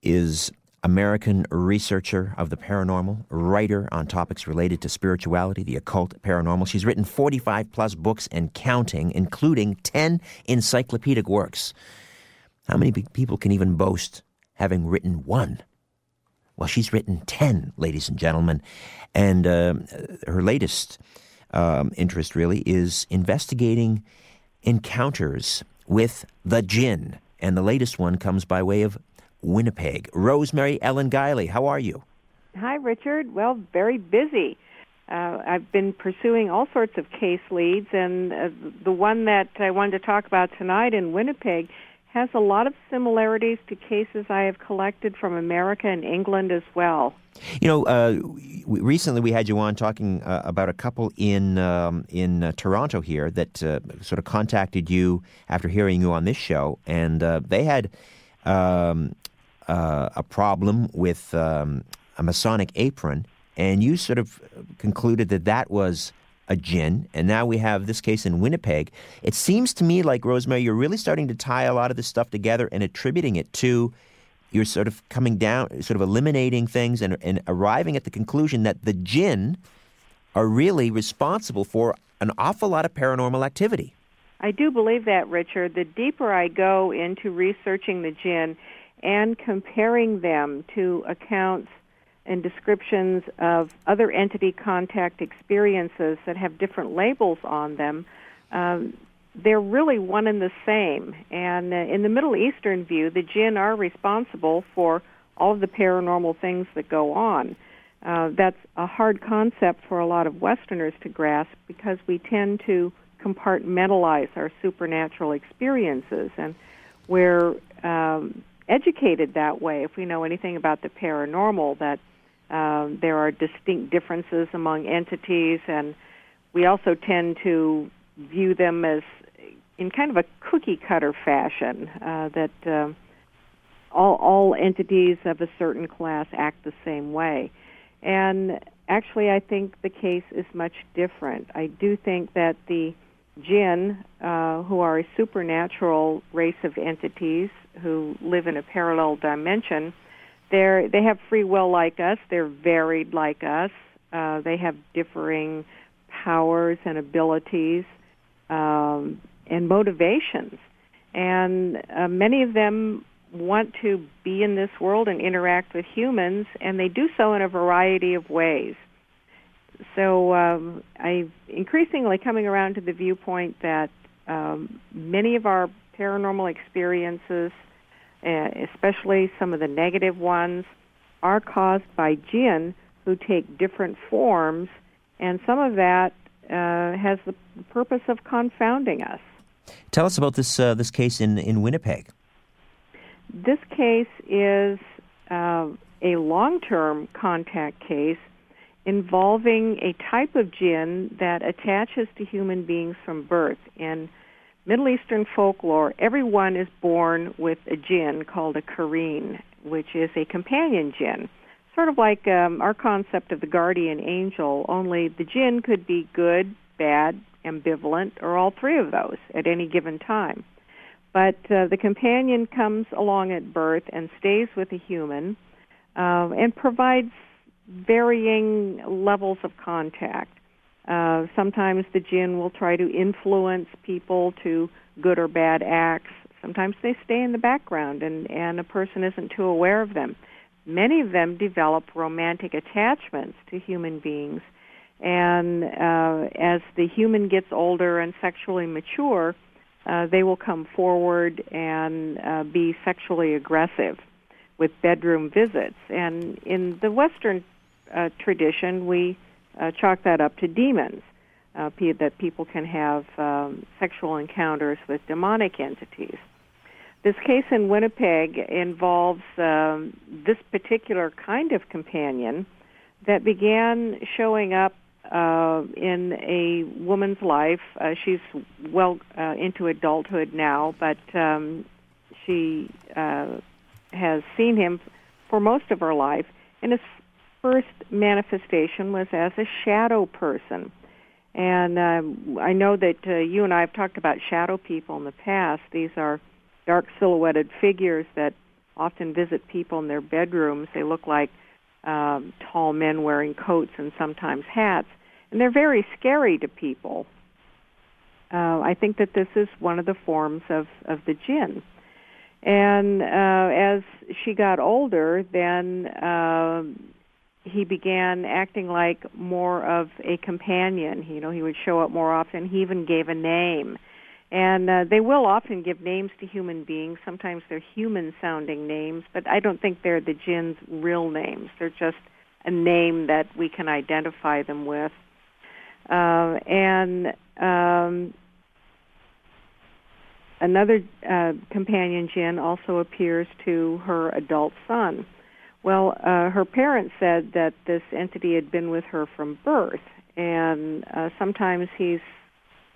is American researcher of the paranormal, writer on topics related to spirituality, the occult, paranormal. She's written 45 plus books and counting, including 10 encyclopedic works. How many people can even boast having written one? Well, she's written 10, ladies and gentlemen. And uh, her latest um, interest really is investigating encounters with the jinn. And the latest one comes by way of Winnipeg. Rosemary Ellen Guiley, how are you? Hi, Richard. Well, very busy. Uh, I've been pursuing all sorts of case leads, and uh, the one that I wanted to talk about tonight in Winnipeg has a lot of similarities to cases I have collected from America and England as well. You know, uh, recently we had you on talking uh, about a couple in um, in uh, Toronto here that uh, sort of contacted you after hearing you on this show, and uh, they had um, uh, a problem with um, a Masonic apron, and you sort of concluded that that was a jinn, and now we have this case in Winnipeg. It seems to me like, Rosemary, you're really starting to tie a lot of this stuff together and attributing it to you're sort of coming down, sort of eliminating things and, and arriving at the conclusion that the jinn are really responsible for an awful lot of paranormal activity. I do believe that, Richard. The deeper I go into researching the jinn and comparing them to accounts and descriptions of other entity contact experiences that have different labels on them, um, they're really one and the same. And uh, in the Middle Eastern view, the jinn are responsible for all of the paranormal things that go on. Uh, that's a hard concept for a lot of Westerners to grasp because we tend to compartmentalize our supernatural experiences, and we're um, educated that way. If we know anything about the paranormal, that um, there are distinct differences among entities, and we also tend to view them as in kind of a cookie cutter fashion uh, that uh, all, all entities of a certain class act the same way. And actually, I think the case is much different. I do think that the jinn, uh, who are a supernatural race of entities who live in a parallel dimension, they're they have free will like us. They're varied like us. Uh, they have differing powers and abilities um, and motivations, and uh, many of them want to be in this world and interact with humans, and they do so in a variety of ways. So um, I'm increasingly coming around to the viewpoint that um, many of our paranormal experiences uh, especially some of the negative ones, are caused by jinn who take different forms, and some of that uh, has the purpose of confounding us. Tell us about this uh, this case in in Winnipeg. This case is uh, a long term contact case involving a type of jinn that attaches to human beings from birth. In Middle Eastern folklore, everyone is born with a jinn called a kareen, which is a companion jinn. Sort of like um, our concept of the guardian angel, only the jinn could be good, bad, ambivalent, or all three of those at any given time. But uh, the companion comes along at birth and stays with the human uh, and provides varying levels of contact. Uh, sometimes the jinn will try to influence people to good or bad acts. Sometimes they stay in the background and, and a person isn't too aware of them. Many of them develop romantic attachments to human beings. And uh, as the human gets older and sexually mature, uh, they will come forward and uh, be sexually aggressive with bedroom visits. And in the Western uh, tradition, we uh, chalk that up to demons, uh, that people can have um, sexual encounters with demonic entities. This case in Winnipeg involves um, this particular kind of companion that began showing up uh, in a woman's life. Uh, she's well uh, into adulthood now, but um, she uh, has seen him for most of her life and his first manifestation was as a shadow person. And um, I know that uh, you and I have talked about shadow people in the past. These are dark silhouetted figures that often visit people in their bedrooms. They look like um, tall men wearing coats and sometimes hats, and they're very scary to people. Uh, I think that this is one of the forms of, of the jinn. And uh, as she got older, then uh, he began acting like more of a companion. You know, he would show up more often. He even gave a name. And uh, they will often give names to human beings. Sometimes they're human sounding names, but I don't think they're the jinn's real names. They're just a name that we can identify them with. Uh, and um, another uh, companion jinn also appears to her adult son. Well, uh, her parents said that this entity had been with her from birth, and uh, sometimes he's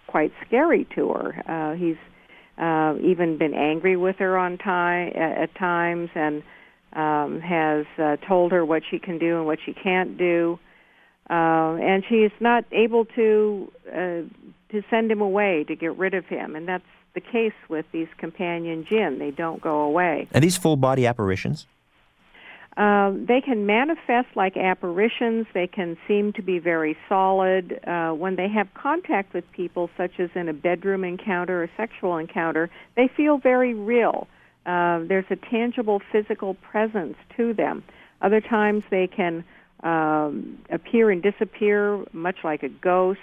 quite scary to her. Uh, he's uh, even been angry with her on time at, times, and um, has uh, told her what she can do and what she can't do. Uh, and she's not able to uh, to send him away to get rid of him, and that's the case with these companion jinn. They don't go away. Are these full body apparitions? Um, they can manifest like apparitions. They can seem to be very solid. Uh, when they have contact with people, such as in a bedroom encounter or sexual encounter, they feel very real. Uh, there's a tangible physical presence to them. Other times they can um, appear and disappear, much like a ghost.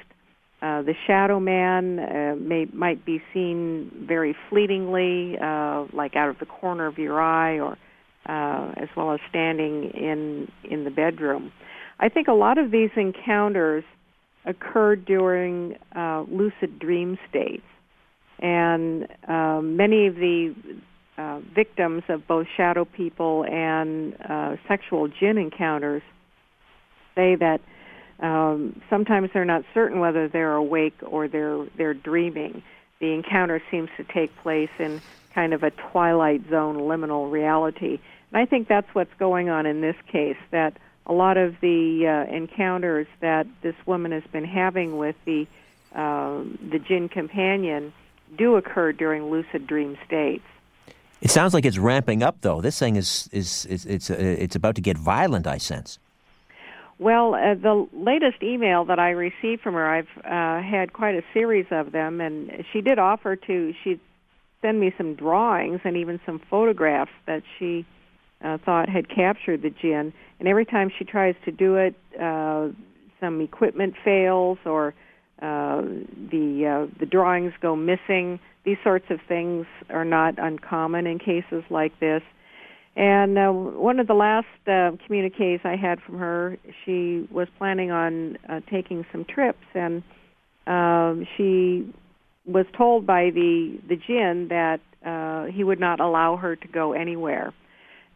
Uh, the shadow man uh, may might be seen very fleetingly, uh, like out of the corner of your eye, or uh, as well as standing in in the bedroom. I think a lot of these encounters occurred during uh, lucid dream states, and uh, many of the uh, victims of both shadow people and uh, sexual jinn encounters say that um, sometimes they're not certain whether they're awake or they're they're dreaming. The encounter seems to take place in kind of a twilight zone liminal reality. And I think that's what's going on in this case, that a lot of the uh, encounters that this woman has been having with the uh, the jinn companion do occur during lucid dream states. It sounds like it's ramping up, though. This thing is is, is it's uh, it's about to get violent. I sense. Well, uh, the latest email that I received from her, I've uh, had quite a series of them, and she did offer to she send me some drawings and even some photographs that she uh, thought had captured the jinn. And every time she tries to do it, uh, some equipment fails or uh, the uh, the drawings go missing. These sorts of things are not uncommon in cases like this. And uh, one of the last uh, communiques I had from her, she was planning on uh, taking some trips, and um, she was told by the the jinn that uh, he would not allow her to go anywhere.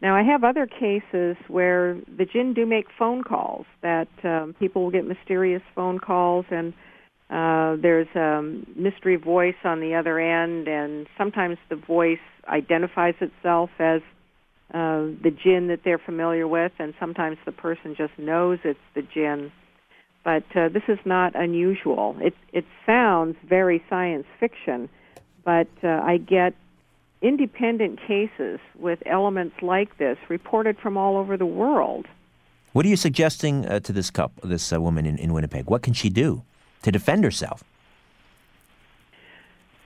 Now, I have other cases where the jinn do make phone calls, that um, people will get mysterious phone calls, and uh, there's a mystery voice on the other end, and sometimes the voice identifies itself as uh, the jinn that they're familiar with, and sometimes the person just knows it's the jinn. But uh, this is not unusual. It it sounds very science fiction, but uh, I get independent cases with elements like this reported from all over the world. What are you suggesting uh, to this couple, this uh, woman in, in Winnipeg? What can she do to defend herself?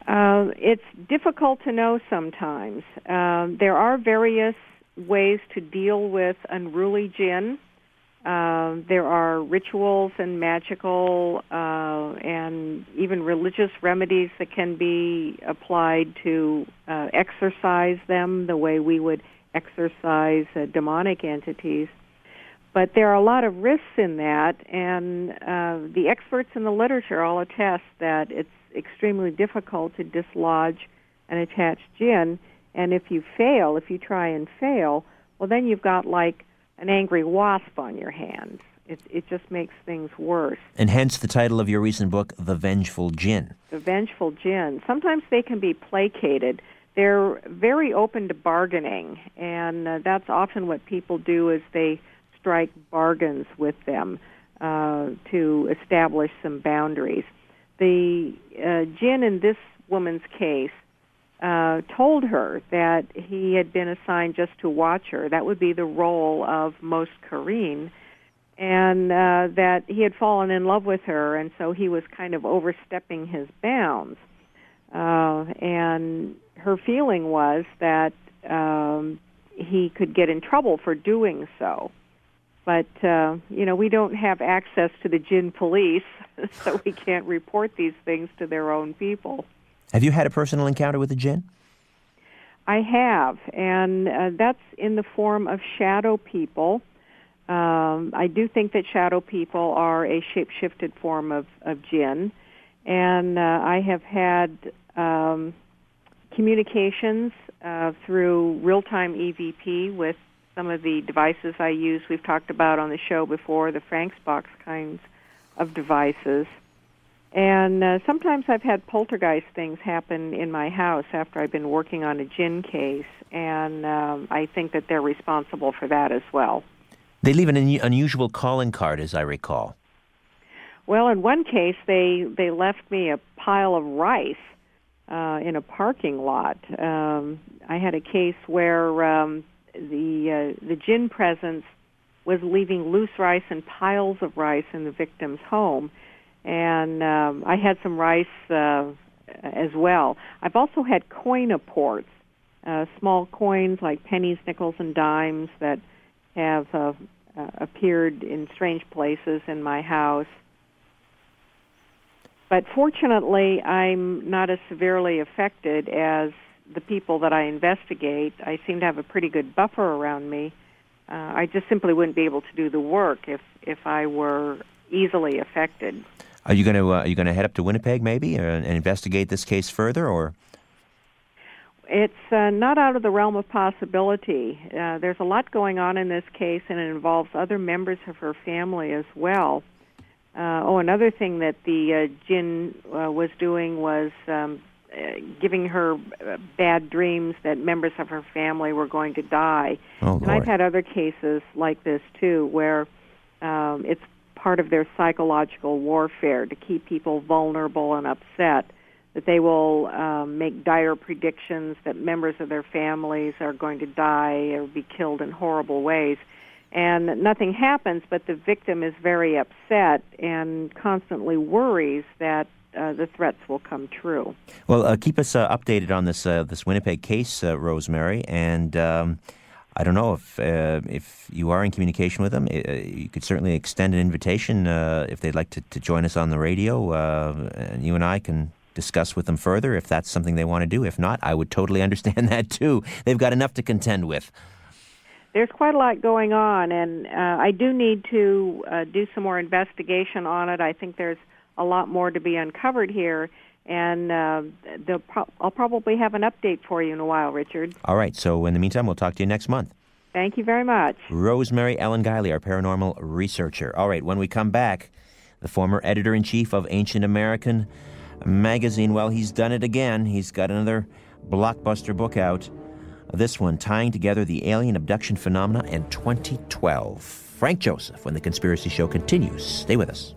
Uh, it's difficult to know sometimes. Um, there are various ways to deal with unruly jinn. Uh, there are rituals and magical uh, and even religious remedies that can be applied to uh, exorcise them the way we would exorcise uh, demonic entities. But there are a lot of risks in that, and uh, the experts in the literature all attest that it's extremely difficult to dislodge an attached jinn. And if you fail, if you try and fail, well, then you've got like an angry wasp on your hands. It, it just makes things worse. And hence the title of your recent book, The Vengeful Jinn. The Vengeful Jinn. Sometimes they can be placated. They're very open to bargaining, and uh, that's often what people do is they strike bargains with them uh, to establish some boundaries. The uh, jinn in this woman's case uh, told her that he had been assigned just to watch her. That would be the role of most Kareen, and uh, that he had fallen in love with her, and so he was kind of overstepping his bounds. Uh, and her feeling was that um, he could get in trouble for doing so. But, uh, you know, we don't have access to the Jinn police, [laughs] so we can't report these things to their own people. Have you had a personal encounter with a Jinn? I have, and uh, that's in the form of shadow people. Um, I do think that shadow people are a shape-shifted form of, of jinn, and uh, I have had um, communications uh, through real-time EVP with some of the devices I use. We've talked about on the show before the Frank's box kinds of devices. And uh, sometimes I've had poltergeist things happen in my house after I've been working on a jinn case, and um, I think that they're responsible for that as well. They leave an un- unusual calling card, as I recall. Well, in one case, they they left me a pile of rice uh, in a parking lot. Um, I had a case where um, the uh, the jinn presence was leaving loose rice and piles of rice in the victim's home, and um, I had some rice uh, as well. I've also had coin apports, uh, small coins like pennies, nickels, and dimes that have uh, uh, appeared in strange places in my house. But fortunately, I'm not as severely affected as the people that I investigate. I seem to have a pretty good buffer around me. Uh, I just simply wouldn't be able to do the work if if I were easily affected. Are you going to uh, are you going to head up to Winnipeg maybe uh, and investigate this case further, or? It's uh, not out of the realm of possibility. Uh, there's a lot going on in this case, and it involves other members of her family as well. Uh, oh, another thing that the uh, Jinn uh, was doing was um, uh, giving her uh, bad dreams that members of her family were going to die. Oh, and I've had other cases like this too, where um, it's part of their psychological warfare to keep people vulnerable and upset. That they will um, make dire predictions that members of their families are going to die or be killed in horrible ways and nothing happens, but the victim is very upset and constantly worries that uh, the threats will come true. Well, uh, keep us uh, updated on this uh, this Winnipeg case, uh, Rosemary, and. Um, I don't know if uh, if you are in communication with them. you could certainly extend an invitation if they'd like to, to join us on the radio, and you and I can discuss with them further if that's something they want to do. If not, I would totally [laughs] understand that too. They've got enough to contend with there's quite a lot going on, and uh, I do need to uh, do some more investigation on it. I think there's a lot more to be uncovered here, and uh, pro- I'll probably have an update for you in a while, Richard. All right. So in the meantime, we'll talk to you next month. Thank you very much. Rosemary Ellen Guiley, our paranormal researcher. All right. When we come back, the former editor in chief of Ancient American magazine. Well, he's done it again. He's got another blockbuster book out. This one tying together the alien abduction phenomena in 2012. Frank Joseph, when the Conspiracy Show continues. Stay with us.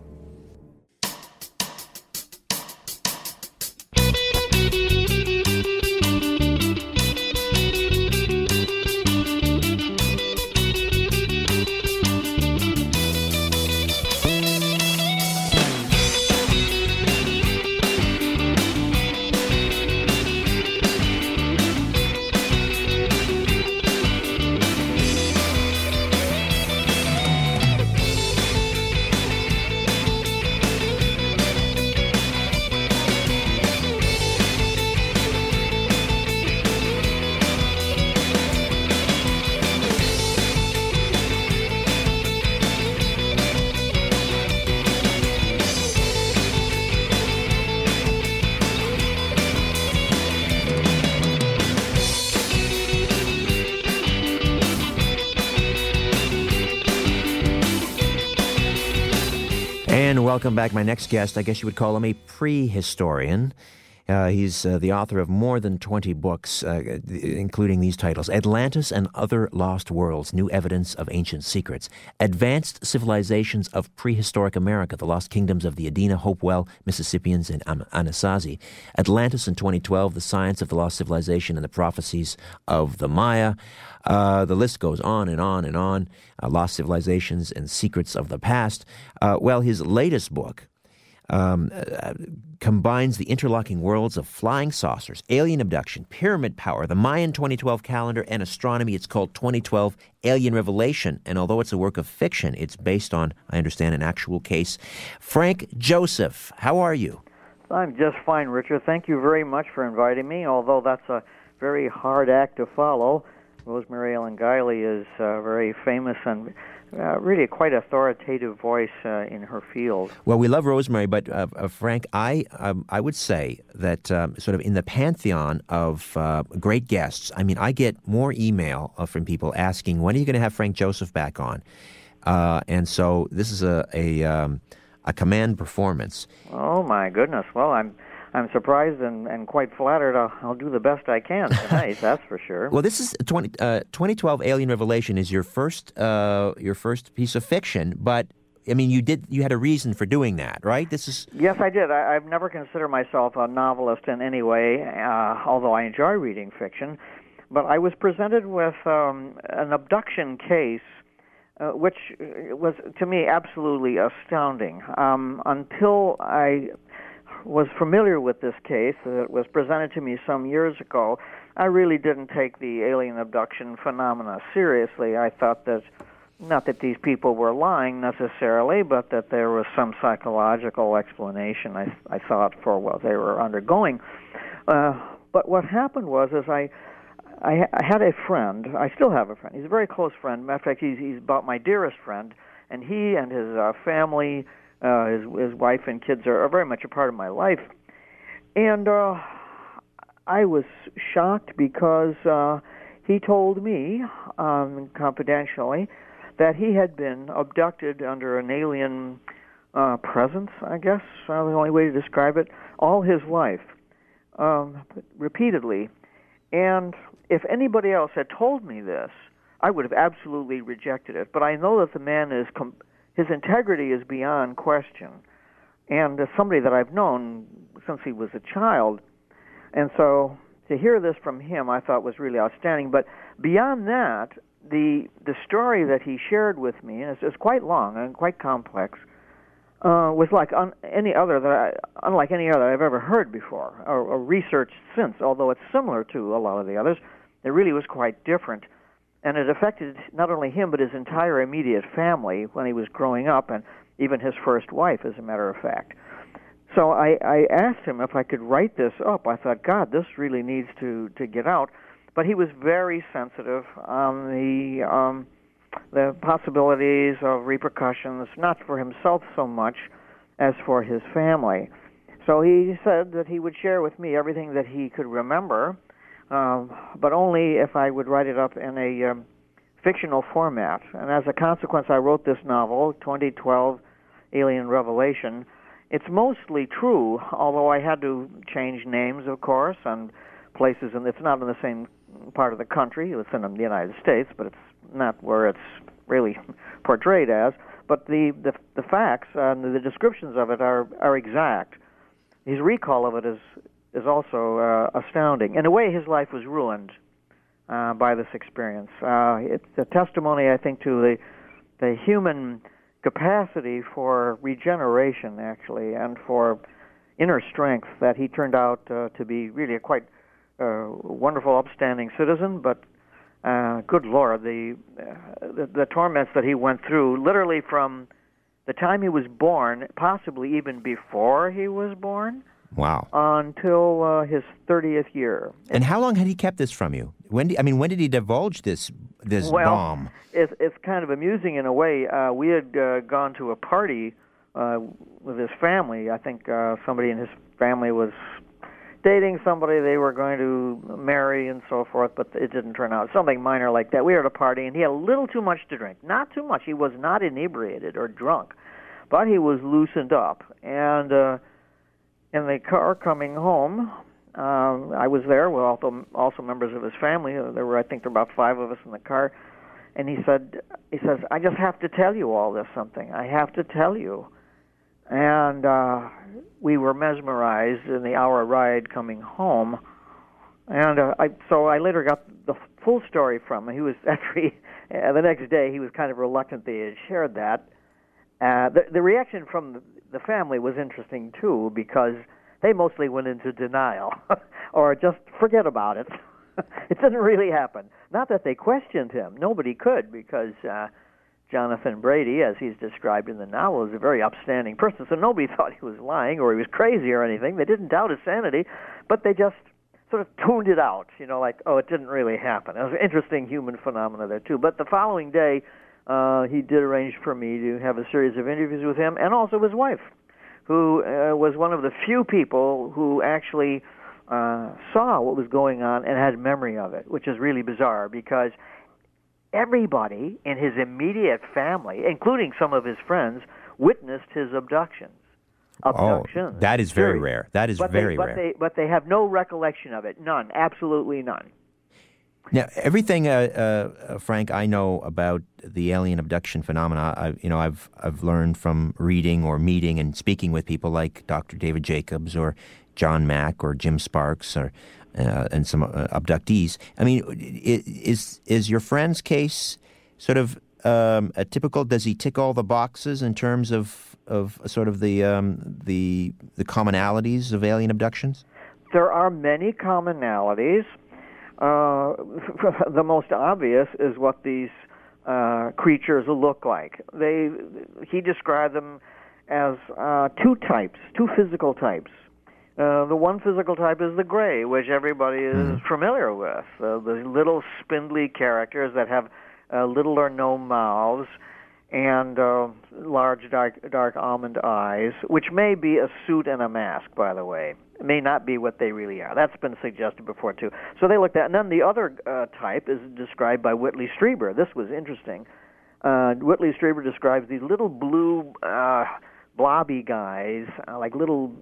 Welcome back my next guest. I guess you would call him a prehistorian. Uh, he's uh, the author of more than 20 books, uh, including these titles Atlantis and Other Lost Worlds New Evidence of Ancient Secrets, Advanced Civilizations of Prehistoric America, The Lost Kingdoms of the Adena, Hopewell, Mississippians, and Anasazi, Atlantis in 2012, The Science of the Lost Civilization and the Prophecies of the Maya. Uh, the list goes on and on and on. Uh, Lost Civilizations and Secrets of the Past. Uh, well, his latest book, um, uh, combines the interlocking worlds of flying saucers, alien abduction, pyramid power, the Mayan 2012 calendar, and astronomy. It's called 2012 Alien Revelation. And although it's a work of fiction, it's based on, I understand, an actual case. Frank Joseph, how are you? I'm just fine, Richard. Thank you very much for inviting me, although that's a very hard act to follow. Rosemary Ellen Guiley is uh, very famous and uh, really quite authoritative voice uh, in her field. Well, we love Rosemary, but uh, uh Frank, I um, I would say that um, sort of in the pantheon of uh, great guests, I mean, I get more email uh, from people asking when are you going to have Frank Joseph back on, and so this is a a, um, a command performance. Oh my goodness! Well, I'm I'm surprised and, and quite flattered. I'll, I'll do the best I can tonight. [laughs] that's for sure. Well, this is 20, uh, 2012 Alien Revelation is your first uh, your first piece of fiction, but I mean, you did you had a reason for doing that, right? This is yes, I did. I, have never considered myself a novelist in any way, uh, although I enjoy reading fiction. But I was presented with um, an abduction case. Uh, which was to me absolutely astounding. Um, until I was familiar with this case. It was presented to me some years ago. I really didn't take the alien abduction phenomena seriously. I thought that not that these people were lying necessarily, but that there was some psychological explanation. I I thought for what they were undergoing. Uh, but what happened was, is I, I I had a friend. I still have a friend. He's a very close friend. Matter of fact, he's he's about my dearest friend, and he and his uh, family uh, his his wife and kids are, are very much a part of my life, and uh, I was shocked because uh, he told me um, confidentially that he had been abducted under an alien uh, presence. I guess uh, the only way to describe it, all his life, um, repeatedly, and if anybody else had told me this, I would have absolutely rejected it. But I know that the man is com- his integrity is beyond question. And as somebody that I've known since he was a child, and so to hear this from him, I thought was really outstanding. But beyond that, the the story that he shared with me, it's quite long and quite complex, uh, was like un, any other that I, unlike any other I've ever heard before or, or researched since. Although it's similar to a lot of the others, it really was quite different and it affected not only him but his entire immediate family when he was growing up, and even his first wife, as a matter of fact. So I, I asked him if I could write this up. I thought, God, this really needs to to get out. But he was very sensitive on the um, the possibilities of repercussions, not for himself so much as for his family. So he said that he would share with me everything that he could remember, um, but only if I would write it up in a um, fictional format. And as a consequence, I wrote this novel, 2012 Alien Revelation. It's mostly true, although I had to change names, of course, and places, and it's not in the same part of the country. It's in the United States, but it's not where it's really portrayed as. But the the, the facts and the descriptions of it are are exact. His recall of it is is also uh, astounding. In a way, his life was ruined uh, by this experience. Uh, it's a testimony, I think, to the the human capacity for regeneration, actually, and for inner strength. That he turned out uh, to be really a quite uh, wonderful, upstanding citizen. But uh, good Lord, the, uh, the the torments that he went through, literally from the time he was born, possibly even before he was born Wow. Until uh, his 30th year. And how long had he kept this from you? When did, I mean, when did he divulge this this well, bomb? It's, it's kind of amusing in a way. Uh, we had uh, gone to a party uh, with his family. I think uh, somebody in his family was dating somebody they were going to marry and so forth, but it didn't turn out. Something minor like that. We were at a party, and he had a little too much to drink. Not too much. He was not inebriated or drunk, but he was loosened up. And... In the car coming home, uh, I was there with also also members of his family. There were, I think, there were about five of us in the car. And he said, he says, I just have to tell you all this something. I have to tell you. And uh, we were mesmerized in the hour ride coming home. And uh, I, so I later got the full story from him. He was [laughs] actually uh, the next day he was kind of reluctant that he had shared that. Uh, the, the reaction from the, the family was interesting too because they mostly went into denial [laughs] or just forget about it. [laughs] it didn't really happen. Not that they questioned him. Nobody could because uh, Jonathan Brady, as he's described in the novel, is a very upstanding person. So nobody [laughs] thought he was lying or he was crazy or anything. They didn't doubt his sanity, but they just sort of tuned it out. You know, like oh, it didn't really happen. It was an interesting human phenomena there too. But the following day, uh, he did arrange for me to have a series of interviews with him and also his wife, who uh, was one of the few people who actually uh, saw what was going on and had memory of it, which is really bizarre because everybody in his immediate family, including some of his friends, witnessed his abductions. Abductions. Oh, that is very rare. That is but very they, but rare. They, but they have no recollection of it. None. Absolutely none. Now, everything, uh, uh, Frank, I know about the alien abduction phenomena, I, you know, I've I've learned from reading or meeting and speaking with people like Dr. David Jacobs or John Mack or Jim Sparks or uh, and some uh, abductees. I mean, is is your friend's case sort of um, a typical? Does he tick all the boxes in terms of of sort of the um, the the commonalities of alien abductions? There are many commonalities. Uh, [laughs] the most obvious is what these uh, creatures look like. They he described them as uh, two types, two physical types. Uh, the one physical type is the gray, which everybody is mm-hmm. familiar with. Uh, the little spindly characters that have uh, little or no mouths and uh, large dark, dark almond eyes, which may be a suit and a mask, by the way. May not be what they really are. That's been suggested before, too. So they looked at And then the other uh, type is described by Whitley Strieber. This was interesting. Uh, Whitley Strieber describes these little blue, uh, blobby guys, uh, like little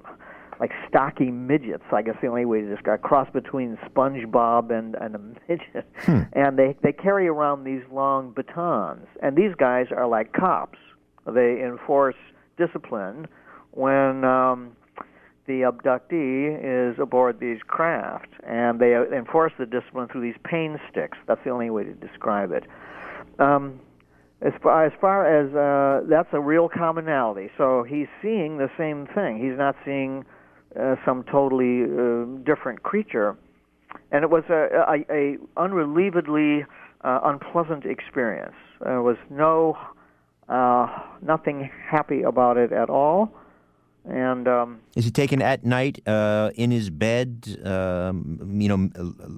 like stocky midgets. I guess the only way to describe cross between SpongeBob and and a midget. Hmm. And they they carry around these long batons. And these guys are like cops. They enforce discipline when um, the abductee is aboard these craft, and they enforce the discipline through these pain sticks. That's the only way to describe it. Um, as far as far as uh, that's a real commonality. So he's seeing the same thing. He's not seeing uh, some totally uh, different creature, and it was a, a, a unrelievedly uh, unpleasant experience. There was no uh, nothing happy about it at all. And um, is he taken at night uh, in his bed? Um, you know,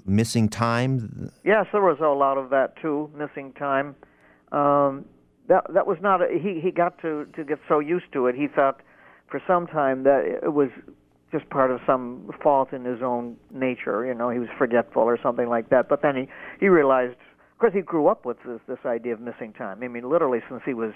missing time. Yes, there was a lot of that too. Missing time. Um, that that was not. A, he he got to to get so used to it. He thought for some time that it was just part of some fault in his own nature. You know, he was forgetful or something like that. But then he he realized, of course, he grew up with this this idea of missing time. I mean, literally since he was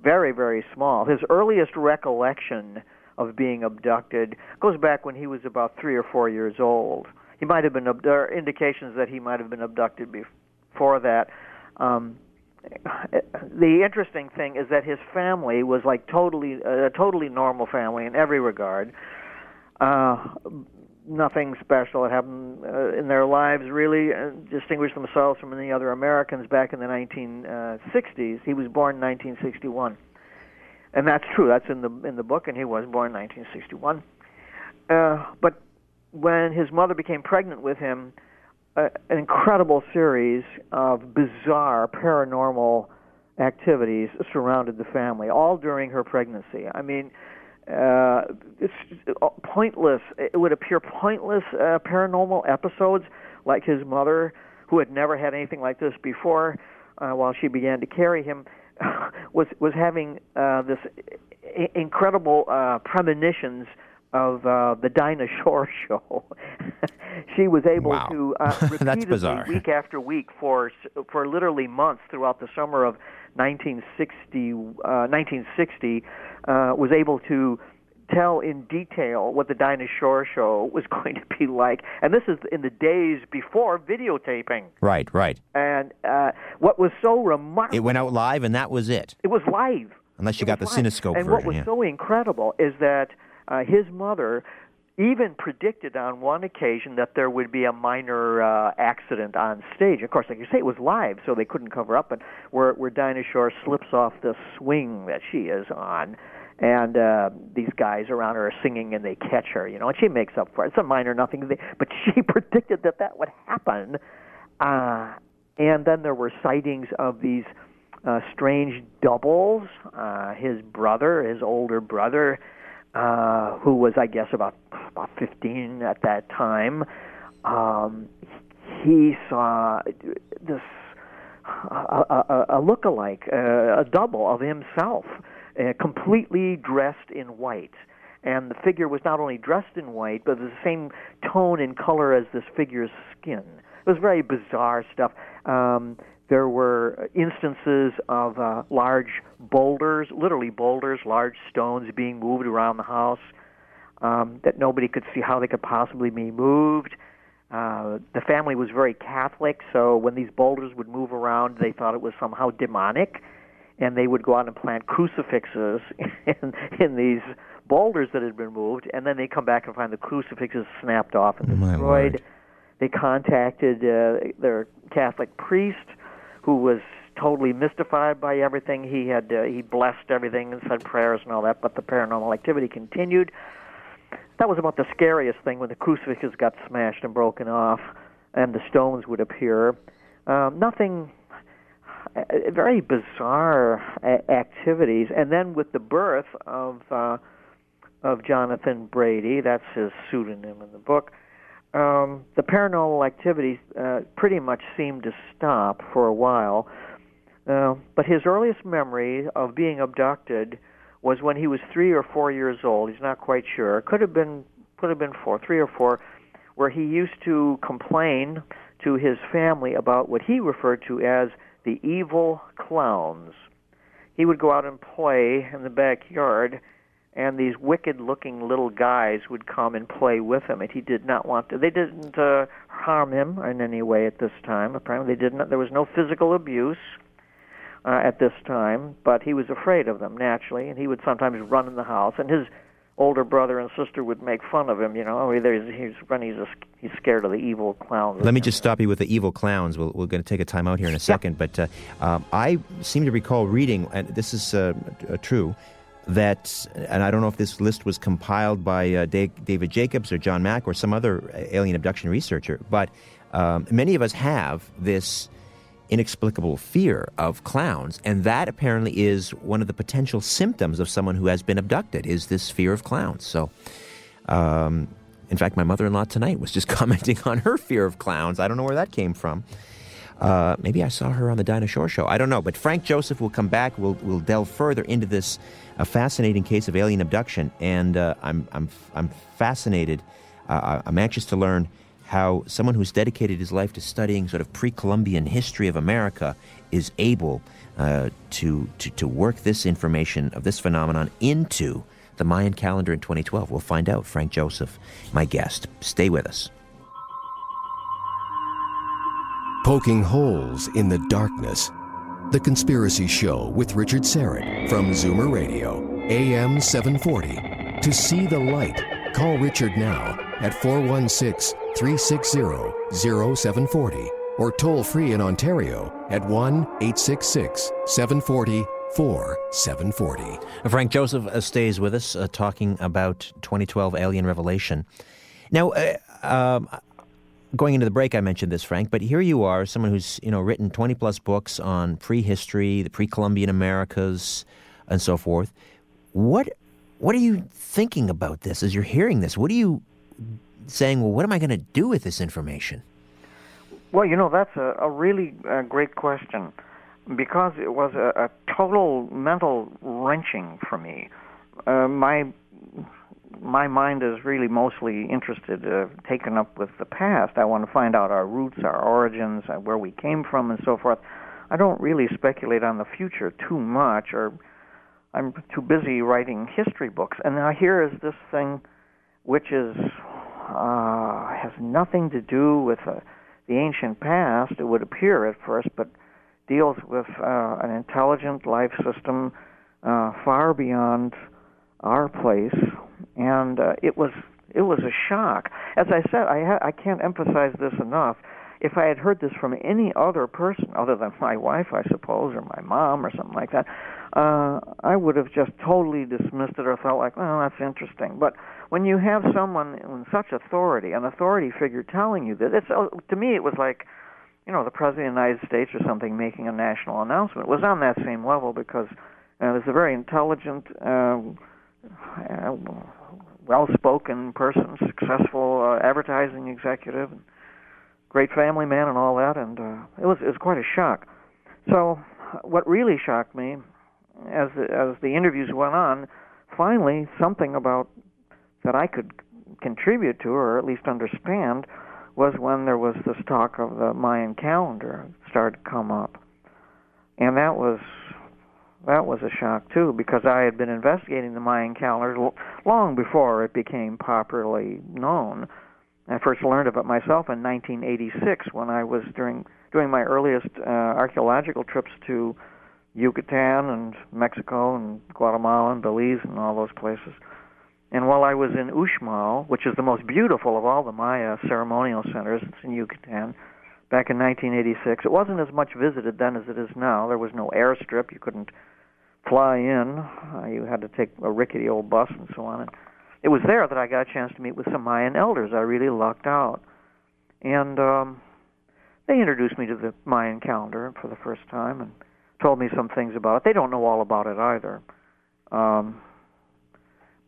very very small. His earliest recollection of being abducted goes back when he was about three or four years old. He might have been there are indications that he might have been abducted before that. Um, the interesting thing is that his family was like totally a totally normal family in every regard. Uh, nothing special had happened uh, in their lives really uh, distinguished themselves from any other Americans back in the 1960s. He was born in 1961, and that's true. That's in the in the book, and he was born in 1961. Uh, but when his mother became pregnant with him, uh, an incredible series of bizarre paranormal activities surrounded the family, all during her pregnancy. I mean, uh, it's pointless. It would appear pointless uh, paranormal episodes, like his mother, who had never had anything like this before, uh, while she began to carry him, [laughs] was was having uh, this I- incredible uh, premonitions of uh, the Dinah [laughs] Shore show. [laughs] she was able wow. to uh, repeatedly, week after week, for for literally months throughout the summer of 1960, uh, 1960 uh, was able to tell in detail what the Dinah Shore show was [laughs] going to be like. And this is in the days before videotaping. Right, right. And uh, what was so remarkable. It went out live, and that was it. It was live. Unless you it got the live. Kinescope and version. what was yeah. so incredible is that uh, his mother even predicted on one occasion that there would be a minor uh, accident on stage. Of course, like you say, it was live, so they couldn't cover up. But where where Dinah Shore slips off the swing that she is on, and uh, these guys around her are singing, and they catch her, you know, and she makes up for it. It's a minor nothing, [laughs] but she [laughs] predicted that that would happen. Uh, and then there were sightings of these uh, strange doubles. Uh, his brother, his older brother uh, who was, I guess, about about 15 at that time. Um, he saw this a, a, a look-alike, uh, a double of himself, uh, completely dressed in white. And the figure was not only dressed in white, but the same tone and color as this figure's skin. It was very bizarre stuff. Um, there were instances of uh, large boulders, literally boulders, large stones being moved around the house um, that nobody could see how they could possibly be moved. Uh, the family was very Catholic, so when these boulders would move around, they thought it was somehow demonic, and they would go out and plant crucifixes [laughs] in, in these boulders that had been moved, and then they come back and find the crucifixes snapped off and destroyed. They contacted uh, their Catholic priest, who was totally mystified by everything. He had uh, he blessed everything and said prayers and all that, but the paranormal activity continued. That was about the scariest thing when the crucifixes got smashed and broken off, and the stones would appear. Um, nothing, very bizarre activities, and then with the birth of uh, of Jonathan Brady, that's his pseudonym in the book um, the paranormal activities uh, pretty much seemed to stop for a while. Uh, but his earliest memory of being abducted was when he was three or four years old. He's not quite sure. Could have been could have been four, three or four, where he used to complain to his family about what he referred to as the evil clowns. He would go out and play in the backyard, and these wicked-looking little guys would come and play with him, and he did not want to. They didn't uh, harm him in any way at this time. Apparently, they did not. There was no physical abuse uh, at this time, but he was afraid of them naturally, and he would sometimes run in the house, and his older brother and sister would make fun of him. You know, oh, he's running. He's, a, he's scared of the evil clowns. Let me just stop you with the evil clowns. We'll, we're going to take a time out here in a second. But uh, um, I seem to recall reading, and this is uh, uh, true, that, and I don't know if this list was compiled by uh, Da- David Jacobs or John Mack or some other alien abduction researcher, but um, many of us have this inexplicable fear of clowns, and that apparently is one of the potential symptoms of someone who has been abducted. Is this fear of clowns? So, um, in fact, my mother-in-law tonight was just [laughs] commenting on her fear of clowns. I don't know where that came from. Uh, maybe I saw her on the Dinah Shore show. I don't know. But Frank Joseph will come back. We'll, we'll delve further into this uh, fascinating case of alien abduction, and uh, I'm I'm I'm fascinated. Uh, I'm anxious to learn how someone who's dedicated his life to studying sort of pre-Columbian history of America is able uh, to, to to work this information of this phenomenon into the Mayan calendar in 2012. We'll find out. Frank Joseph, my guest. Stay with us. Poking holes in the darkness. The Conspiracy Show with Richard Syrett from Zoomer Radio, AM 740. To see the light, call Richard now at 416 360 0740 or toll free in Ontario at 1 866 740 4740. Frank Joseph uh, stays with us uh, talking about 2012 alien revelation. Now, uh, um, going into the break, I mentioned this, Frank, but here you are, someone who's you know written 20 plus books on prehistory, the pre-Columbian Americas, and so forth. What what are you thinking about this as you're hearing this? What are you saying? Well, what am I going to do with this information? Well, you know, that's a, a really uh, great question because it was a, a total mental wrenching for me. Uh, my my mind is really mostly interested, uh, taken up with the past. I want to find out our roots, our origins, uh, where we came from, and so forth. I don't really speculate on the future too much, or I'm too busy writing history books, and now here is this thing, which is uh, has nothing to do with uh, the ancient past. It would appear at first, but deals with uh, an intelligent life system uh, far beyond our place, and uh, it was it was a shock. As I said, I ha- I can't emphasize this enough. If I had heard this from any other person other than my wife, I suppose, or my mom, or something like that, uh, I would have just totally dismissed it or felt like, well, that's interesting. But when you have someone in such authority, an authority figure telling you that, it's uh, to me it was like, you know, the president of the United States or something making a national announcement. It was on that same level because uh, there's a very intelligent. Uh, uh, well-spoken person, successful uh, advertising executive, and great family man, and all that. And uh, it was it was quite a shock. So, what really shocked me, as as the interviews went on, finally something about that I could contribute to, or at least understand, was when there was this talk of the Mayan calendar started to come up, and that was that was a shock too because I had been investigating the Mayan calendar long before it became popularly known. I first learned it myself in 1986 when I was during doing my earliest uh, archaeological trips to Yucatan and Mexico and Guatemala and Belize and all those places. And while I was in Uxmal, which is the most beautiful of all the Maya ceremonial centers, it's in Yucatan, back in 1986. It wasn't as much visited then as it is now. There was no airstrip. You couldn't fly in. Uh, you had to take a rickety old bus and so on. And it was there that I got a chance to meet with some Mayan elders. I really lucked out, and um, they introduced me to the Mayan calendar for the first time and told me some things about it. They don't know all about it either. Um,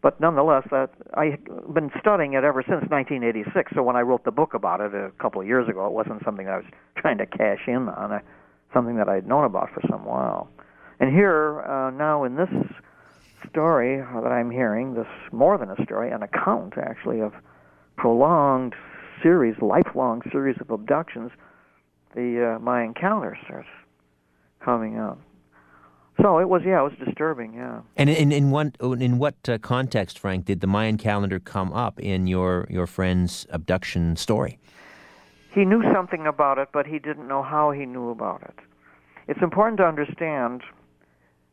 but nonetheless, that I've been studying it ever since 1986. So when I wrote the book about it a couple of years ago, it wasn't something I was [laughs] trying to cash in on. I, something that I'd known about for some while. And here, uh, now in this story that I'm hearing, this more than a story, an account actually of prolonged series, lifelong series of abductions, the uh, Mayan calendar starts coming up. So it was, yeah, it was disturbing, yeah. And in in what in what uh, context, Frank, did the Mayan calendar come up in your your friend's abduction story? He knew something about it, but he didn't know how he knew about it. It's important to understand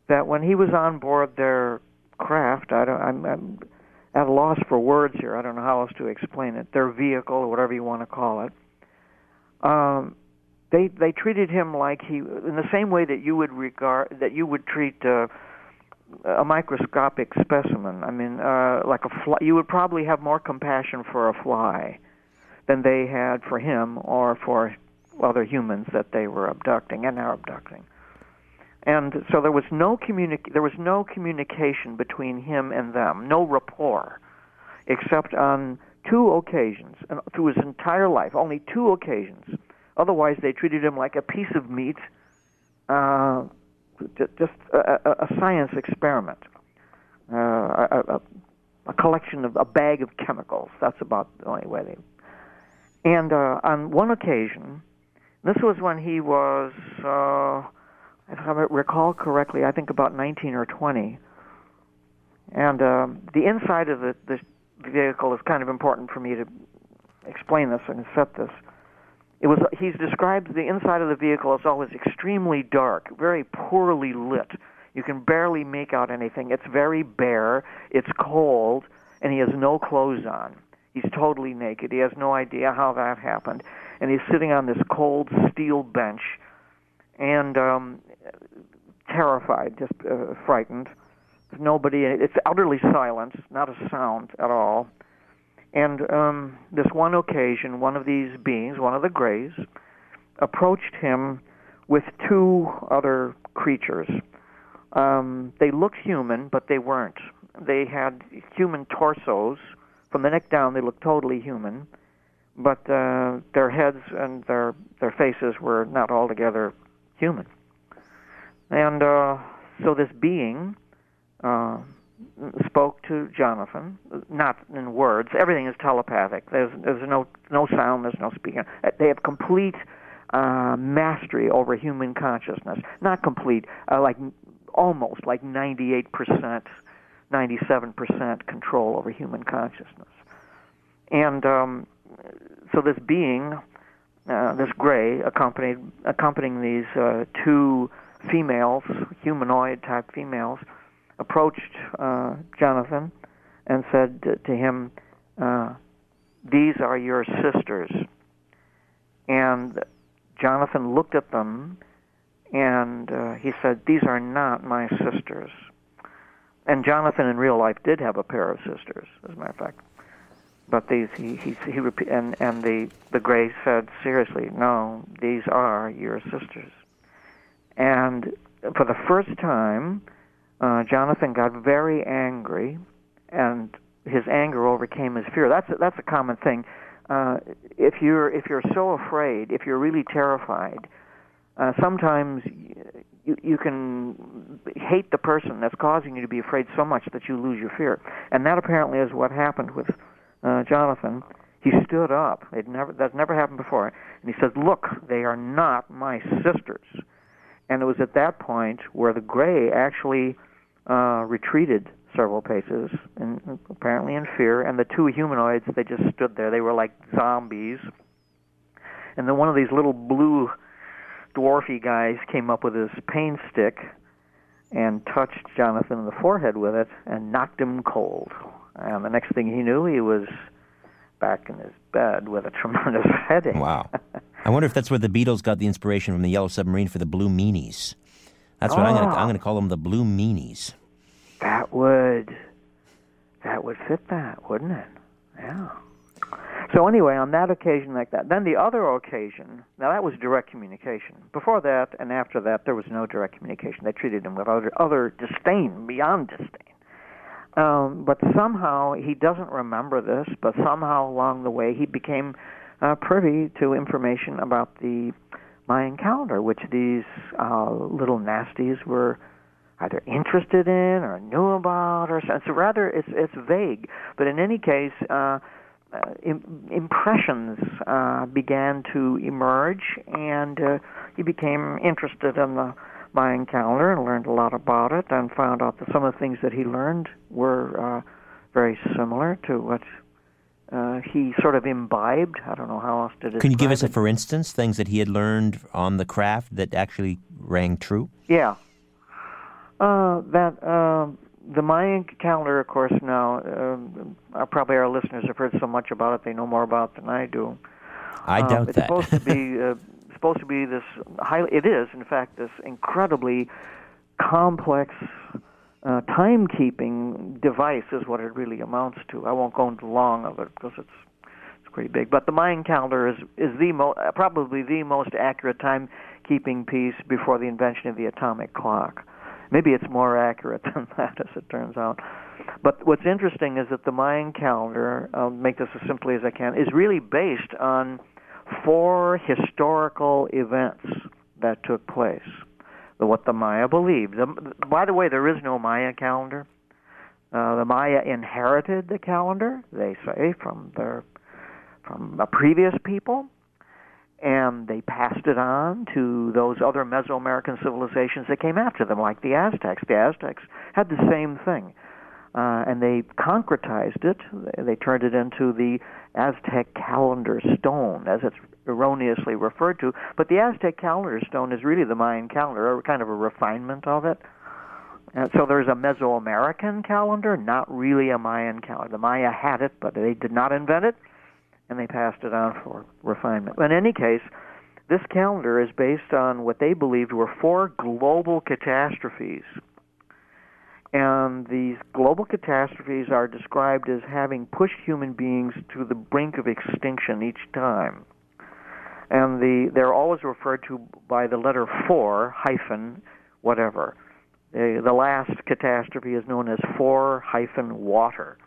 that when he was on board their craft, I don't, I'm, I'm at a loss for words here. I don't know how else to explain it. Their vehicle, or whatever you want to call it. Um, they they treated him like he in the same way that you would regard that you would treat uh, a microscopic specimen. I mean, uh, like a fly. You would probably have more compassion for a fly than they had for him or for other humans that they were abducting and are abducting and so there was no communi- there was no communication between him and them, no rapport, except on two occasions through his entire life, only two occasions. Otherwise, they treated him like a piece of meat, uh, just a, a, science experiment, uh, a, a, collection of a bag of chemicals. That's about the only way they. And uh, on one occasion, this was when he was. If I recall correctly, I think about 19 or 20. And um, the inside of the, the vehicle is kind of important for me to explain this and set this. It was he's described the inside of the vehicle as always extremely dark, very poorly lit. You can barely make out anything. It's very bare. It's cold, and he has no clothes on. He's totally naked. He has no idea how that happened, and he's sitting on this cold steel bench and um, terrified, just uh, frightened. There's nobody. It's utterly silent, not a sound at all. And um, this one occasion, one of these beings, one of the Greys, approached him with two other creatures. Um, they looked human, but they weren't. They had human torsos. From the neck down, they looked totally human, but uh, their heads and their their faces were not altogether human. And uh, so this being uh, spoke to Jonathan, not in words. Everything is telepathic. There's there's no no sound. There's no speaking. They have complete uh, mastery over human consciousness. Not complete, uh, like almost like 98%, 97% control over human consciousness. And um, so this being, uh, this gray, accompanied accompanying these uh, two females, humanoid type females, approached uh, Jonathan and said to him, uh, "These are your sisters." And Jonathan looked at them and uh, he said, These are not my sisters. And Jonathan in real life did have a pair of sisters, as a matter of fact. But these, he, he, he and, and the, the Gray said, Seriously, no, these are your sisters. And for the first time, uh, Jonathan got very angry, and his anger overcame his fear. That's a, that's a common thing. Uh, if you're if you're so afraid, if you're really terrified, uh, sometimes you, you can hate the person that's causing you to be afraid so much that you lose your fear. And that apparently is what happened with uh, Jonathan. He stood up. It never that's never happened before, and he said, "Look, they are not my sisters." And it was at that point where the gray actually uh, retreated several paces, and apparently in fear. And the two humanoids, they just stood there. They were like zombies. And then one of these little blue dwarfy guys came up with his pain stick and touched Jonathan in the forehead with it and knocked him cold. And the next thing he knew, he was back in his bed with a [laughs] tremendous headache. Wow. [laughs] I wonder if that's where the Beatles got the inspiration from the Yellow Submarine for the Blue Meanies. That's what oh. I'm going to I'm going to call them the Blue Meanies. That would that would fit that, wouldn't it? Yeah. So anyway, on that occasion like that, then the other occasion, now that was direct communication. Before that and after that, there was no direct communication. They treated him with other, other disdain, beyond disdain. Um, but somehow he doesn't remember this. But somehow along the way, he became uh, privy to information about the Mayan calendar, which these uh, little nasties were either interested in or knew about, or so rather it's it's vague. But in any case. Uh, uh, impressions uh, began to emerge, and uh, he became interested in the Mayan calendar and learned a lot about it, and found out that some of the things that he learned were uh, very similar to what uh, he sort of imbibed. I don't know how else to describe Can you give us a, for instance, things that he had learned on the craft that actually rang true? Yeah. Uh, that uh, the Mayan calendar, of course, now uh, probably our listeners have heard so much about it; they know more about it than I do. I doubt it's that. It's supposed to be [laughs] uh, supposed to be this highly. It is, in fact, this incredibly complex uh, timekeeping device is what it really amounts to. I won't go into long of it because it's it's pretty big. But the Mayan calendar is is the mo- probably the most accurate timekeeping piece before the invention of the atomic clock. Maybe it's more accurate [laughs] than that, as it turns out. But what's interesting is that the Mayan calendar, I'll make this as simply as I can, is really based on four historical events that took place. What the Maya believed. The, by the way, there is no Maya calendar. Uh, the Maya inherited the calendar, they say, from their from a previous people and they passed it on to those other Mesoamerican civilizations that came after them, like the Aztecs. The Aztecs had the same thing, uh, and they concretized it. They turned it into the Aztec calendar stone, as it's erroneously referred to. But the Aztec calendar stone is really the Mayan calendar, or kind of a refinement of it. And so there's a Mesoamerican calendar, not really a Mayan calendar. The Maya had it, but they did not invent it and they passed it on for refinement. In any case, this calendar is based on what they believed were four global catastrophes. And these global catastrophes are described as having pushed human beings to the brink of extinction each time. And the, they're always referred to by the letter four hyphen whatever. The, the last catastrophe is known as four hyphen water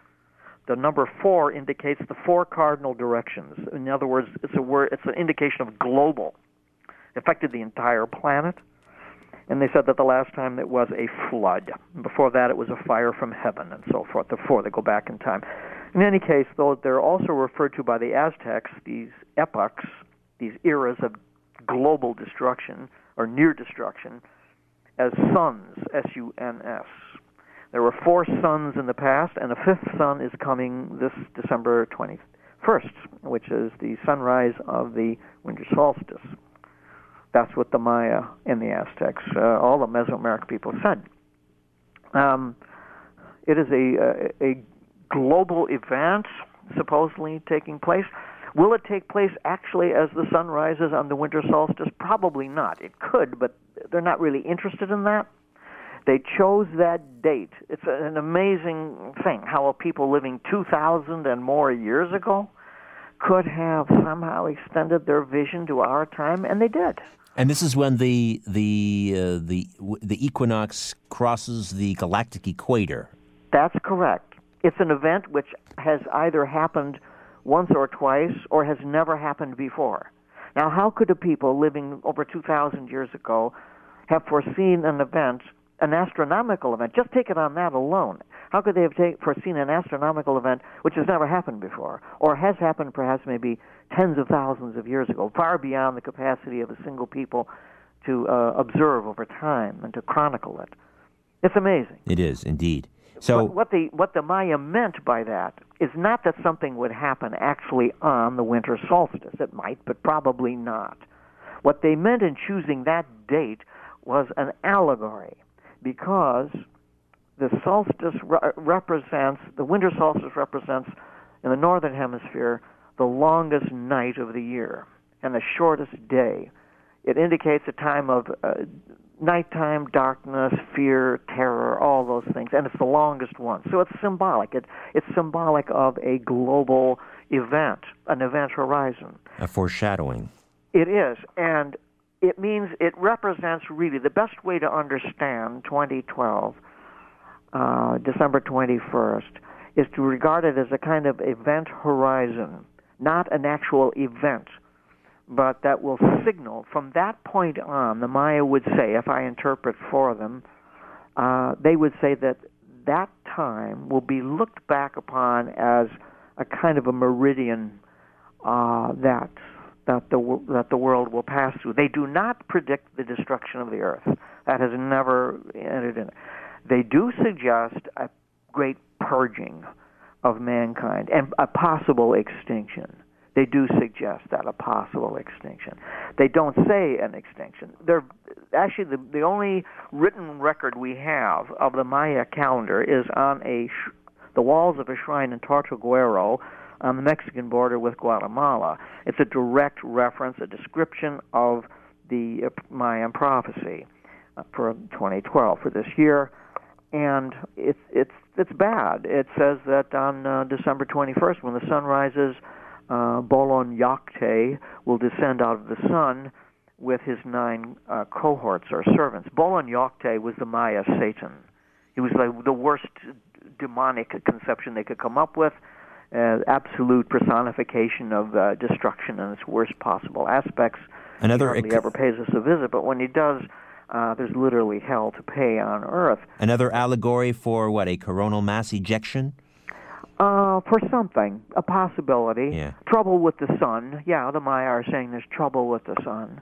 the number four indicates the four cardinal directions. In other words, it's a word, it's an indication of global, it affected the entire planet. And they said that the last time it was a flood. Before that, it was a fire from heaven, and so forth. The four, they go back in time. In any case, though, they're also referred to by the Aztecs, these epochs, these eras of global destruction or near destruction, as suns, S U N S. There were four suns in the past, and a fifth sun is coming this December 21st, which is the sunrise of the winter solstice. That's what the Maya and the Aztecs, uh, all the Mesoamerican people said. Um, it is a, a, a global event supposedly taking place. Will it take place actually as the sun rises on the winter solstice? Probably not. It could, but they're not really interested in that. They chose that date. It's an amazing thing how people living 2,000 and more years ago could have somehow extended their vision to our time, and they did. And this is when the the uh, the the equinox crosses the galactic equator. That's correct. It's an event which has either happened once or twice or has never happened before. Now, how could a people living over 2,000 years ago have foreseen an event, an astronomical event? Just take it on that alone. How could they have take, foreseen an astronomical event which has never happened before, or has happened perhaps maybe tens of thousands of years ago, far beyond the capacity of a single people to uh, observe over time and to chronicle it? It's amazing. It is indeed. So what, what the what the Maya meant by that is not that something would happen actually on the winter solstice. It might, but probably not. What they meant in choosing that date was an allegory, because the solstice re- represents the winter solstice represents in the northern hemisphere the longest night of the year and the shortest day. It indicates a time of uh, nighttime darkness, fear, terror, all those things, and it's the longest one. So it's symbolic. It, it's symbolic of a global event, an event horizon. A foreshadowing. It is, and it means it represents really the best way to understand 2012, uh, December 21st, is to regard it as a kind of event horizon, not an actual event but that will signal from that point on, the Maya would say, if I interpret for them, uh, they would say that that time will be looked back upon as a kind of a meridian uh, that that the that the world will pass through. They do not predict the destruction of the earth. That has never entered in. They do suggest a great purging of mankind and a possible extinction they do suggest that a possible extinction. They don't say an extinction. They're actually the the only written record we have of the Maya calendar is on a sh- the walls of a shrine in Tortuguero on the Mexican border with Guatemala. It's a direct reference, a description of the uh, Mayan prophecy uh, for 2012 for this year, and it's it's it's bad. It says that on uh, December 21st, when the sun rises uh, Bolon Yokte will descend out of the sun with his nine uh, cohorts or servants. Bolon Yokte was the Maya Satan. He was like the worst demonic conception they could come up with, uh, absolute personification of uh, destruction in its worst possible aspects. Another he hardly ever pays us a visit, but when he does, uh, there's literally hell to pay on Earth. Another allegory for what a coronal mass ejection. Uh, for something, a possibility. Yeah. Trouble with the sun. Yeah, the Maya are saying there's trouble with the sun.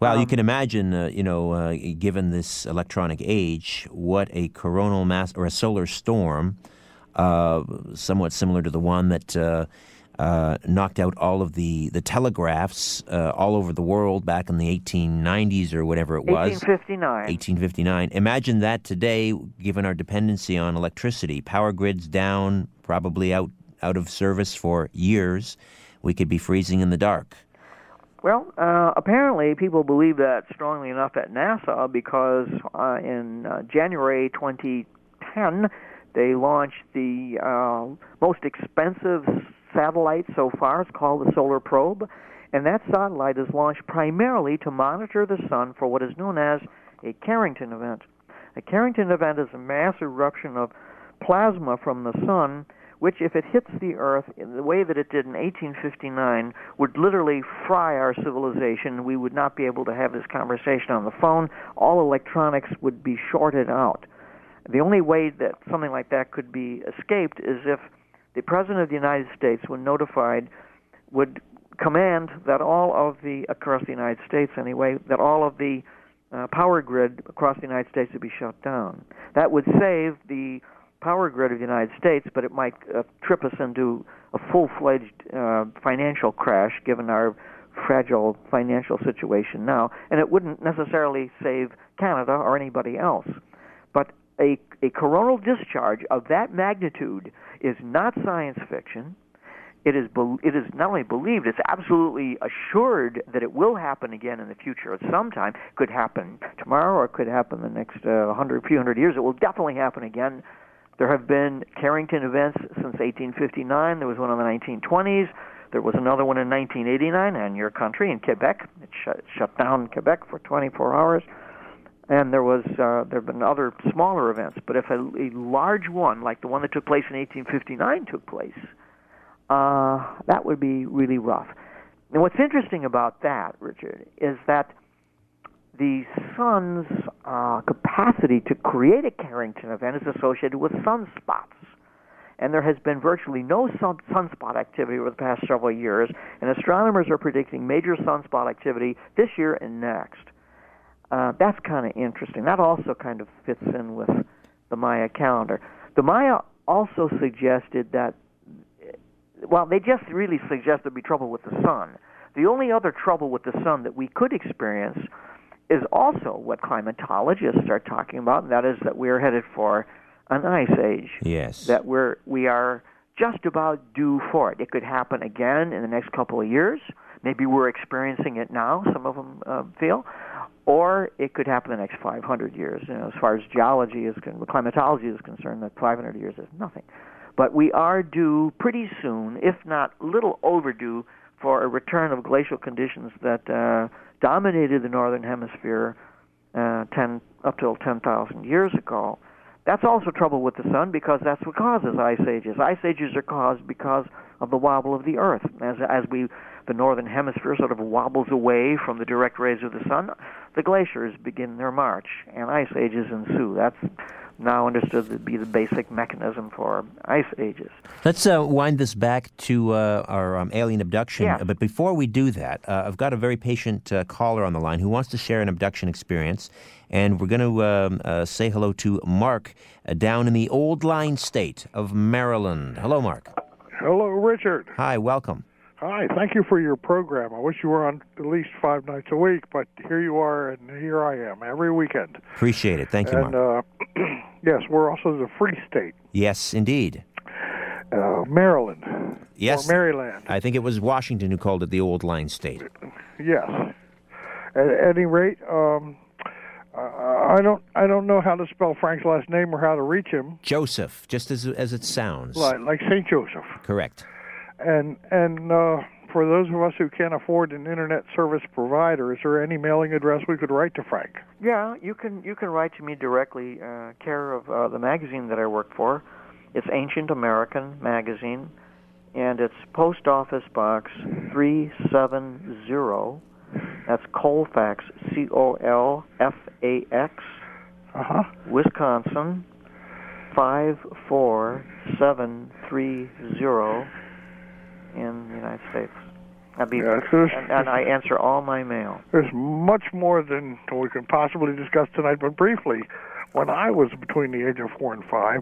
Well, Um, you can imagine, uh, you know, uh, given this electronic age, what a coronal mass or a solar storm, uh, somewhat similar to the one that uh, knocked out all of the the telegraphs uh, all over the world back in the 1890s or whatever it was. 1859. 1859. Imagine that today, given our dependency on electricity, power grids down, probably out out of service for years. We could be freezing in the dark. Well, uh, apparently people believe that strongly enough at NASA because uh, in uh, January 2010 they launched the uh, most expensive satellite so far. It's called the Solar Probe, and that satellite is launched primarily to monitor the sun for what is known as a Carrington event. A Carrington event is a mass eruption of plasma from the sun which, if it hits the Earth in the way that it did in 1859, would literally fry our civilization. We would not be able to have this conversation on the phone. All electronics would be shorted out. The only way that something like that could be escaped is if the President of the United States, when notified, would command that all of the, across the United States anyway, that all of the uh, power grid across the United States would be shut down. That would save the power grid of the United States, but it might uh, trip us into a full-fledged uh, financial crash, given our fragile financial situation now, and it wouldn't necessarily save Canada or anybody else. A, a coronal discharge of that magnitude is not science fiction. It is, be, it is not only believed, it's absolutely assured that it will happen again in the future at some time. It could happen tomorrow or it could happen the next uh, hundred, few hundred years. It will definitely happen again. There have been Carrington events since 1859. There was one in the 1920s. There was another one in 1989 in your country, in Quebec. It shut, shut down Quebec for 24 hours. And there was uh, there have been other smaller events, but if a, a large one like the one that took place in 1859 took place, uh, that would be really rough. And what's interesting about that, Richard, is that the sun's uh, capacity to create a Carrington event is associated with sunspots. And there has been virtually no sun- sunspot activity over the past several years, and astronomers are predicting major sunspot activity this year and next. Uh, that's kind of interesting. That also kind of fits in with the Maya calendar. The Maya also suggested that, well, they just really suggest there'd be trouble with the sun. The only other trouble with the sun that we could experience is also what climatologists are talking about, and that is that we're headed for an ice age. Yes. That we're we are just about due for it. It could happen again in the next couple of years. Maybe we're experiencing it now. Some of them uh, feel, or it could happen the next 500 years. You know, as far as geology is con- climatology is concerned, that 500 years is nothing. But we are due pretty soon, if not little overdue, for a return of glacial conditions that uh, dominated the northern hemisphere uh, 10 up till 10,000 years ago. That's also trouble with the sun because that's what causes ice ages. Ice ages are caused because of the wobble of the Earth. As as we the northern hemisphere sort of wobbles away from the direct rays of the sun, the glaciers begin their march and ice ages ensue. That's now understood to be the basic mechanism for ice ages. Let's uh, wind this back to uh, our um, alien abduction. Yeah. But before we do that, uh, I've got a very patient uh, caller on the line who wants to share an abduction experience. And we're going to um, uh, say hello to Mark uh, down in the old line state of Maryland. Hello, Mark. Hello, Richard. Hi, welcome. Hi, thank you for your program. I wish you were on at least five nights a week, but here you are, and here I am every weekend. Appreciate it. Thank you, and Mark. uh, [clears throat] yes, we're also the Free State, yes, indeed. uh, Maryland, Yes. or Maryland. I think it was Washington who called it the old line state. Yes. At any rate, um, I don't I don't know how to spell Frank's last name or how to reach him, Joseph, just as, as it sounds. like like Saint Joseph. Correct. And and uh, for those of us who can't afford an internet service provider, is there any mailing address we could write to Frank? Yeah, you can you can write to me directly, uh, care of uh, the magazine that I work for. It's Ancient American Magazine, and it's Post Office Box three seven zero. That's Colfax, C O L F A X, Uh huh. Wisconsin, five four seven three zero, in the United States. That'd be, Yeah, and, and I answer all my mail. There's much more than we can possibly discuss tonight, but briefly, when I was between the age of four and five,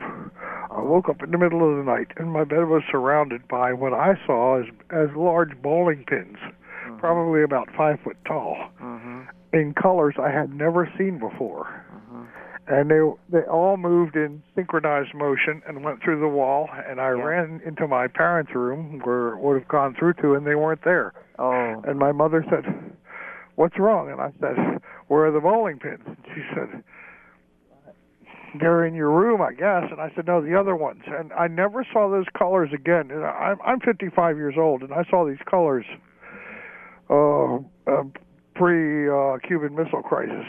I woke up in the middle of the night and my bed was surrounded by what I saw as as large bowling pins, mm-hmm. probably about five foot tall, mm-hmm. in colors I had never seen before. And they they all moved in synchronized motion and went through the wall. And I Yeah. ran into my parents' room where it would have gone through to, and they weren't there. Oh, And my mother said, "What's wrong?" And I said, "Where are the bowling pins?" And she said, "They're in your room, I guess." And I said, "No, the other ones." And I never saw those colors again. And I'm I'm 55 years old, and I saw these colors uh, uh, pre uh, Cuban Missile Crisis.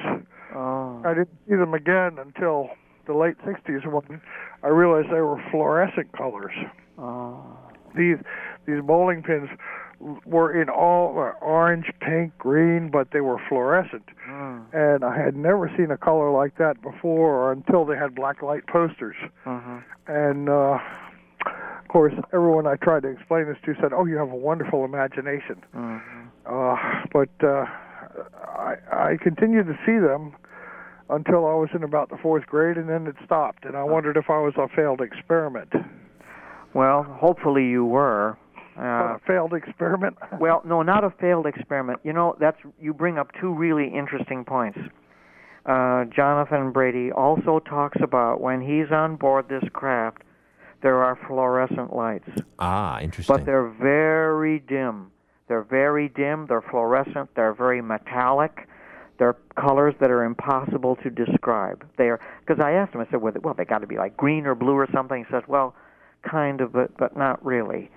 Oh, I didn't see them again until the late 60s when I realized they were fluorescent colors oh. these these bowling pins were in all uh, orange, pink, green, but they were fluorescent. Mm. And I had never seen a color like that before or until they had black light posters. hmm And uh of course, everyone I tried to explain this to said, "Oh, you have a wonderful imagination." hmm Uh, but uh, I, I continued to see them until I was in about the fourth grade, and then it stopped. And I wondered if I was a failed experiment. Well, hopefully you were. Uh, a failed experiment? [laughs] well, no, not a failed experiment. You know, that's you bring up two really interesting points. Uh, Jonathan Brady also talks about when he's on board this craft, there are fluorescent lights. Ah, interesting. But they're very dim. They're very dim. They're fluorescent. They're very metallic. They're colors that are impossible to describe. They're because I asked him. I said, "Well, well they got to be like green or blue or something." He says, "Well, kind of, but but not really."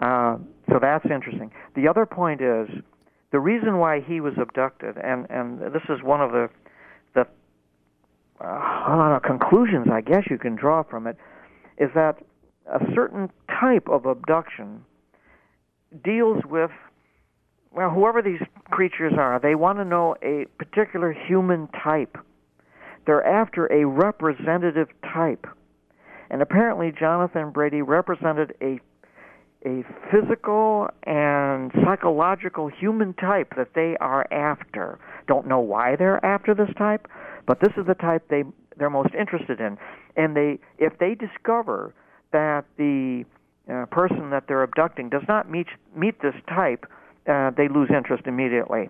Uh, so that's interesting. The other point is the reason why he was abducted, and and this is one of the the uh, lot of conclusions I guess you can draw from it, is that a certain type of abduction deals with well, whoever these creatures are, they want to know a particular human type. They're after a representative type. And apparently, Jonathan Brady represented a, a physical and psychological human type that they are after. Don't know why they're after this type, but this is the type they, they're most interested in. And they, if they discover that the uh, person that they're abducting does not meet, meet this type, uh, they lose interest immediately,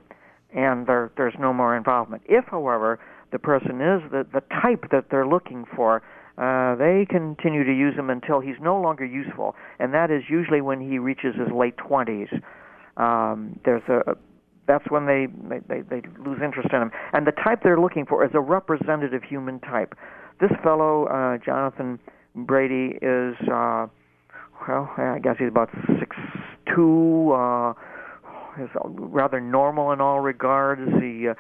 and there, there's no more involvement. If, however, the person is the, the type that they're looking for, uh, they continue to use him until he's no longer useful, and that is usually when he reaches his late 20s. Um, there's a that's when they, they, they lose interest in him. And the type they're looking for is a representative human type. This fellow, uh, Jonathan Brady, is, uh, well, I guess he's about six two. Uh, is rather normal in all regards. He uh,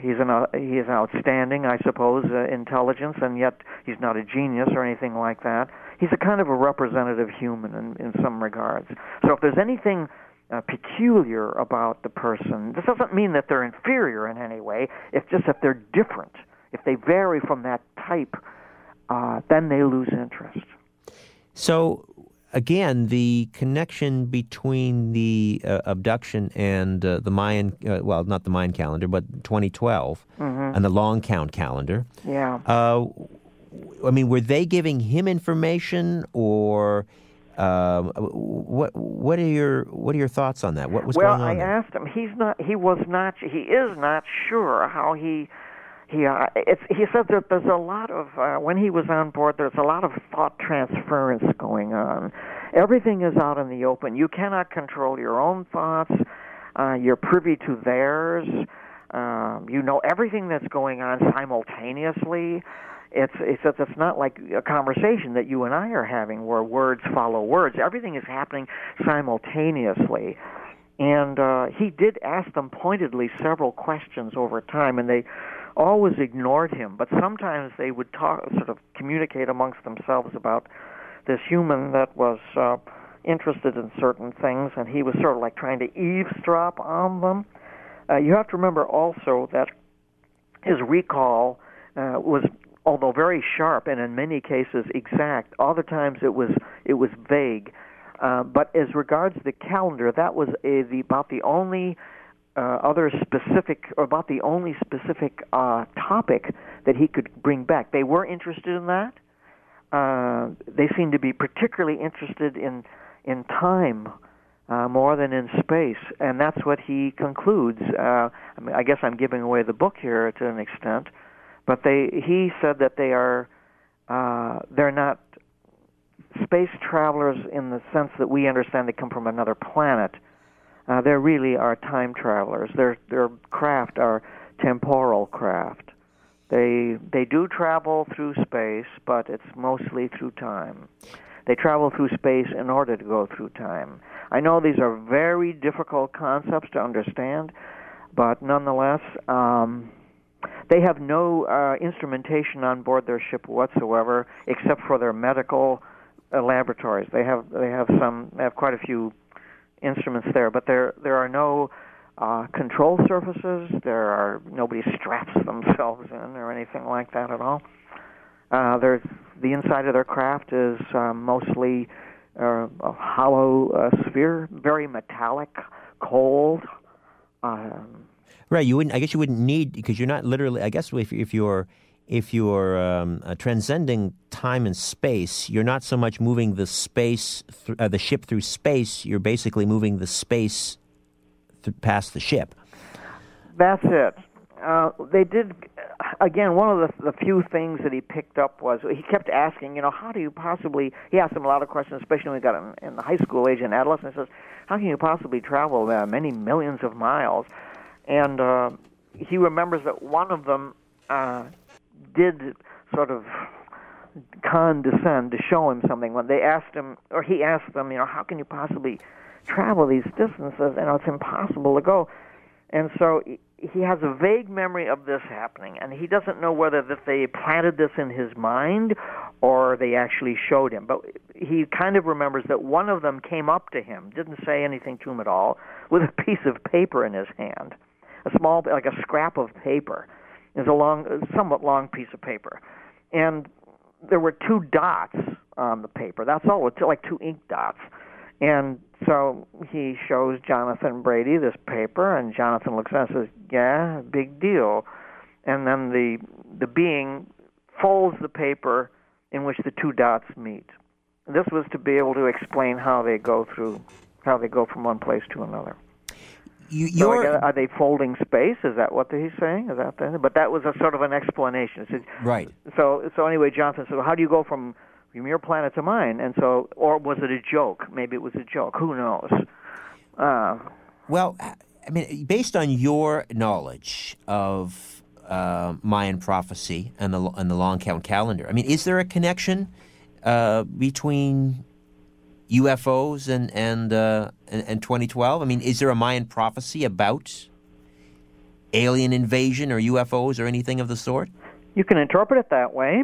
he's an uh, he is outstanding, I suppose, uh, intelligence, and yet he's not a genius or anything like that. He's a kind of a representative human in, in some regards. So if there's anything uh, peculiar about the person, this doesn't mean that they're inferior in any way. It's just that they're different. If they vary from that type, uh, then they lose interest. So, again, the connection between the uh, abduction and uh, the Mayan, uh, well, not the Mayan calendar, but 2012 mm-hmm. and the long count calendar. Yeah. Uh, I mean, were they giving him information or. Um, what what are your what are your thoughts on that? What was well, going on? Well, I there? asked him. He's not. He was not. He is not sure how he he uh, it's, he said that there's a lot of uh, when he was on board there's a lot of thought transference going on. Everything is out in the open. You cannot control your own thoughts. Uh, you're privy to theirs. Um, you know everything that's going on simultaneously. It's it's it's not like a conversation that you and I are having where words follow words. Everything is happening simultaneously. And uh, he did ask them pointedly several questions over time and they always ignored him, but sometimes they would talk, sort of communicate amongst themselves about this human that was uh, interested in certain things, and he was sort of like trying to eavesdrop on them. Uh, you have to remember also that his recall uh, was, although very sharp and in many cases exact, other times it was it was vague. Uh, but as regards the calendar, that was a, the, about the only uh, other specific, or about the only specific uh, topic that he could bring back. They were interested in that. Uh, they seem to be particularly interested in in time uh, more than in space, and that's what he concludes. Uh, I, mean, I guess I'm giving away the book here to an extent, but they he said that they are uh, they're not space travelers in the sense that we understand they come from another planet uh, they really are time travelers. Their their craft are temporal craft. They they do travel through space, but it's mostly through time. They travel through space in order to go through time. I know these are very difficult concepts to understand, but nonetheless, um, they have no uh, instrumentation on board their ship whatsoever, except for their medical uh, laboratories. They have they have some they have quite a few instruments there, but there there are no uh, control surfaces. There are nobody straps themselves in or anything like that at all. Uh, there's the inside of their craft is uh, mostly uh, a hollow uh, sphere, very metallic, cold. Um, Right. You wouldn't. I guess you wouldn't need because you're not literally. I guess if if you're if you're um, uh, transcending time and space, you're not so much moving the space, th- uh, the ship through space. You're basically moving the space th- past the ship. That's it. Uh, they did again. One of the, the few things that he picked up was he kept asking, you know, how do you possibly? He asked him a lot of questions, especially when he got in, in the high school age and adolescence. He says, how can you possibly travel many millions of miles? And uh, he remembers that one of them uh, did sort of condescend to show him something when they asked him, or he asked them, you know, how can you possibly travel these distances? You know, it's impossible to go. And so he has a vague memory of this happening, and he doesn't know whether that they planted this in his mind or they actually showed him. But he kind of remembers that one of them came up to him, didn't say anything to him at all, with a [laughs] piece of paper in his hand, a small, like a scrap of paper. It's a long, somewhat long piece of paper, and there were two dots on the paper. That's all. It's like two ink dots, and so he shows Jonathan Brady this paper, and Jonathan looks at it and says, "Yeah, big deal." And then the the being folds the paper in which the two dots meet. This was to be able to explain how they go through, how they go from one place to another. You, So again, are they folding space? Is that what he's saying? Is that the, but that was a sort of an explanation. It's- right. so so anyway, Jonathan said, well, "How do you go from from your planet to mine?" And so, or was it a joke? Maybe it was a joke. Who knows? Uh, Well, I mean, based on your knowledge of uh, Mayan prophecy and the and the long count calendar, I mean, is there a connection uh, between UFOs and and, uh, and and 2012? I mean, is there a Mayan prophecy about alien invasion or UFOs or anything of the sort? you can interpret it that way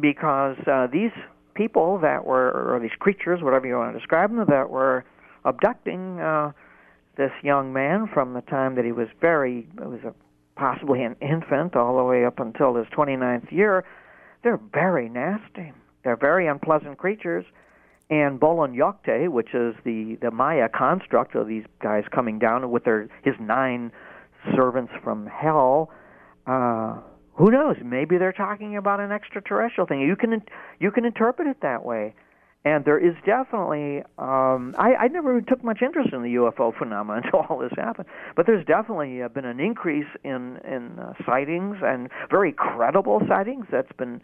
because uh, these people that were, or these creatures, whatever you want to describe them, that were abducting uh, this young man from the time that he was very, it was a, possibly an infant, all the way up until his 29th year, they're very nasty. They're very unpleasant creatures. And Bolon Yokte, which is the, the Maya construct of these guys coming down with their his nine servants from hell, uh, who knows? Maybe they're talking about an extraterrestrial thing. You can you can interpret it that way. And there is definitely, um, I, I never took much interest in the UFO phenomenon [laughs] until all this happened. But there's definitely uh, been an increase in in uh, sightings and very credible sightings that's been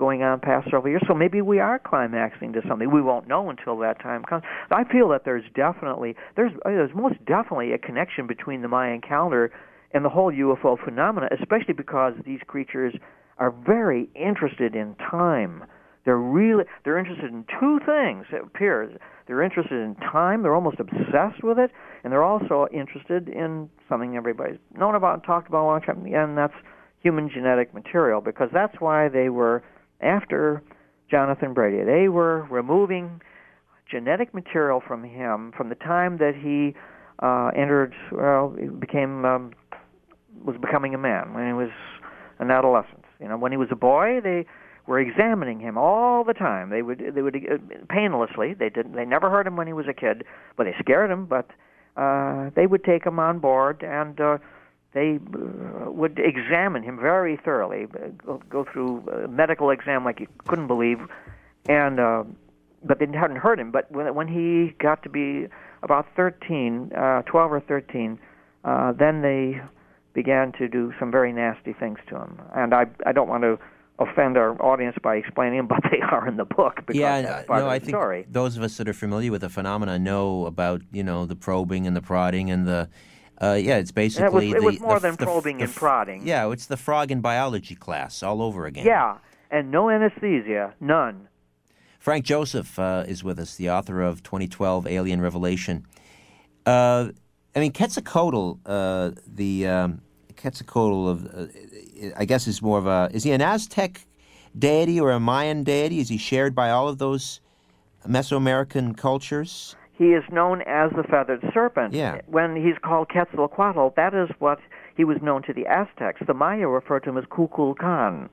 going on past several years. So maybe we are climaxing to something. We won't know until that time comes. I feel that there's definitely there's uh, there's most definitely a connection between the Mayan calendar and the whole UFO phenomena, especially because these creatures are very interested in time. They're really they're interested in two things. It appears they're interested in time. They're almost obsessed with it, and they're also interested in something everybody's known about and talked about a long time, and that's human genetic material. Because that's why they were after Jonathan Brady. They were removing genetic material from him from the time that he uh, entered. Well, became um, was becoming a man when he was an adolescent. You know, when he was a boy, they were examining him all the time. They would they would uh, painlessly. They didn't. They never hurt him when he was a kid, but they scared him. But uh, they would take him on board and. Uh, they uh, would examine him very thoroughly, uh, go, through a medical exam like you couldn't believe, and uh, but they hadn't hurt him. But when when he got to be about 13, uh, 12 or 13, uh, then they began to do some very nasty things to him. And I I don't want to offend our audience by explaining them, [laughs] but they are in the book because yeah, no, of I the think story. those of us that are familiar with the phenomena know about you know the probing and the prodding and the uh, yeah, it's basically it the, was more the- than the- probing and prodding. Yeah, it's the frog in biology class all over again. Yeah, and no anesthesia, none. Frank Joseph uh, is with us, the author of 2012 Alien Revelation. Uh, I mean, Quetzalcoatl, uh, the um, Quetzalcoatl of, uh, I guess, is more of a. Is he an Aztec deity or a Mayan deity? Is he shared by all of those Mesoamerican cultures? He is known as the feathered serpent. Yeah. When he's called Quetzalcoatl, that is what he was known to the Aztecs. The Maya referred to him as Kukulkan.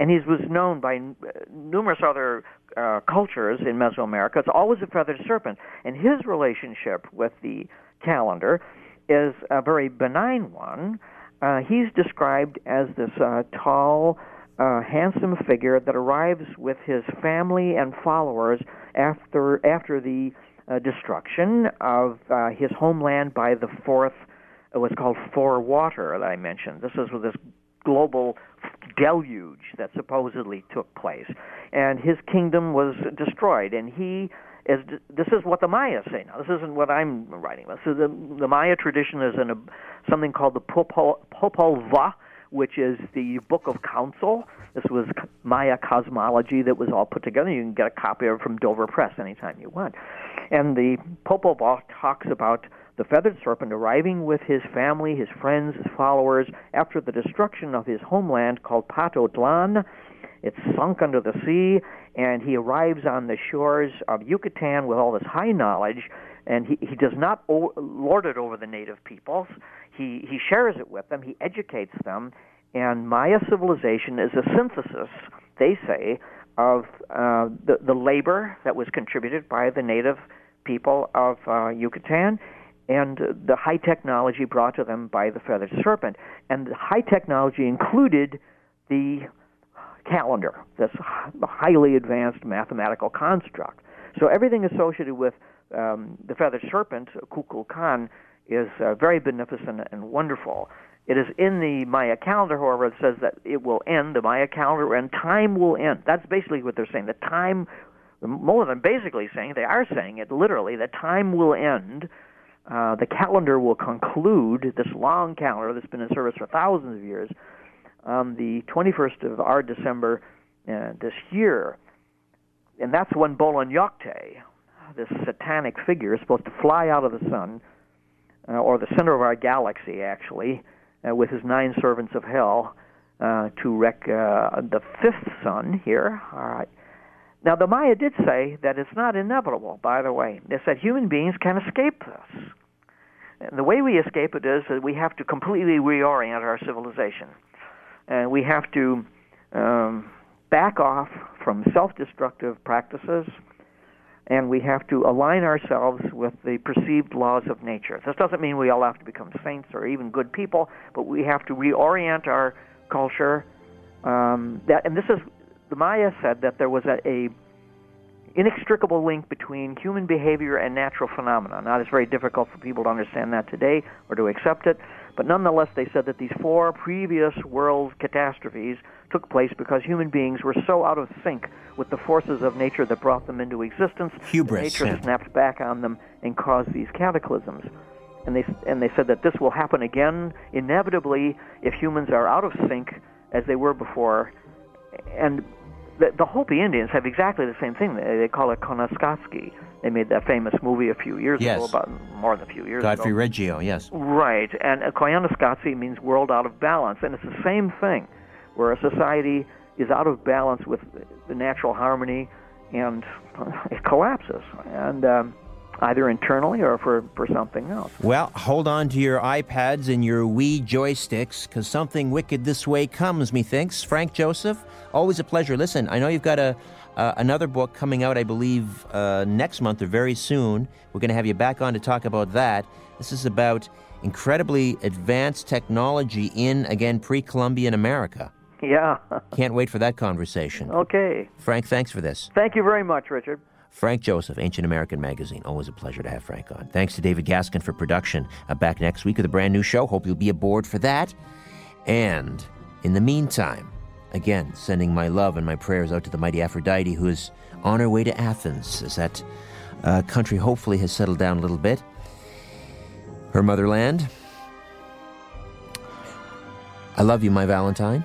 And he was known by n- numerous other uh, cultures in Mesoamerica. It's always a feathered serpent. And his relationship with the calendar is a very benign one. uh, he's described as this uh, tall, uh, handsome figure that arrives with his family and followers after after the uh, destruction of uh, his homeland by the fourth, it was called Four Water that I mentioned. This is this global deluge that supposedly took place, and his kingdom was destroyed, and he is this is what the Maya say now. This isn't what I'm writing about. So the the Maya tradition is in a, something called the Popol, Popol Vuh, which is the Book of Council. This was Maya cosmology that was all put together. You can get a copy of it from Dover Press anytime you want. And the Popol Vuh talks about the feathered serpent arriving with his family, his friends, his followers after the destruction of his homeland called Patotlan. It's sunk under the sea, and he arrives on the shores of Yucatan with all this high knowledge, and he, he does not o- lord it over the native peoples. He, he shares it with them, he educates them, and Maya civilization is a synthesis, they say, of uh, the, the labor that was contributed by the native people of uh, Yucatan and the high technology brought to them by the feathered serpent. And the high technology included the calendar, this highly advanced mathematical construct. So everything associated with um, the feathered serpent, Kukulkan, is uh, very beneficent and wonderful. It is in the Maya calendar, however, it says that it will end, the Maya calendar, and time will end. That's basically what they're saying. The time, more than basically saying, they are saying it literally, that time will end. Uh, the calendar will conclude, this long calendar that's been in service for thousands of years, on the 21st of our December uh, this year. And that's when Bolon Bolonyokte, this satanic figure, is supposed to fly out of the sun, uh, or the center of our galaxy, actually, uh, with his nine servants of hell, uh, to wreck uh, the fifth sun here. All right. Now, the Maya did say that it's not inevitable, by the way. They said human beings can escape this. And the way we escape it is that we have to completely reorient our civilization and we have to um, back off from self-destructive practices, and we have to align ourselves with the perceived laws of nature. This doesn't mean we all have to become saints or even good people, but we have to reorient our culture. Um, that, and this is the Maya said that there was a, a inextricable link between human behavior and natural phenomena. Now, it's very difficult for people to understand that today or to accept it, but nonetheless, they said that these four previous world catastrophes took place because human beings were so out of sync with the forces of nature that brought them into existence. Hubris. Nature yeah. snapped back on them and caused these cataclysms. And they and they said that this will happen again inevitably if humans are out of sync as they were before. And the, the Hopi Indians have exactly the same thing. They, they call it Koyaanisqatsi. They made that famous movie a few years yes. ago, about more than a few years Godfrey ago. Reggio, yes. Right, and Koyaanisqatsi means world out of balance, and it's the same thing, where a society is out of balance with the natural harmony, and it collapses, and um, either internally or for, for something else. Well, hold on to your iPads and your Wii joysticks, because something wicked this way comes, methinks. Frank Joseph, always a pleasure. Listen, I know you've got a uh, another book coming out, I believe, uh, next month or very soon. We're going to have you back on to talk about that. This is about incredibly advanced technology in, again, pre Columbian America. [laughs] Yeah. Can't wait for that conversation. Okay. Frank, thanks for this. Thank you very much, Richard. Frank Joseph, Ancient American Magazine. Always a pleasure to have Frank on. Thanks to David Gaskin for production. Uh, back next week with a brand new show. Hope you'll be aboard for that. And in the meantime, Again, sending my love and my prayers out to the mighty Aphrodite, who is on her way to Athens, as that uh, country hopefully has settled down a little bit. Her motherland. I love you, my Valentine.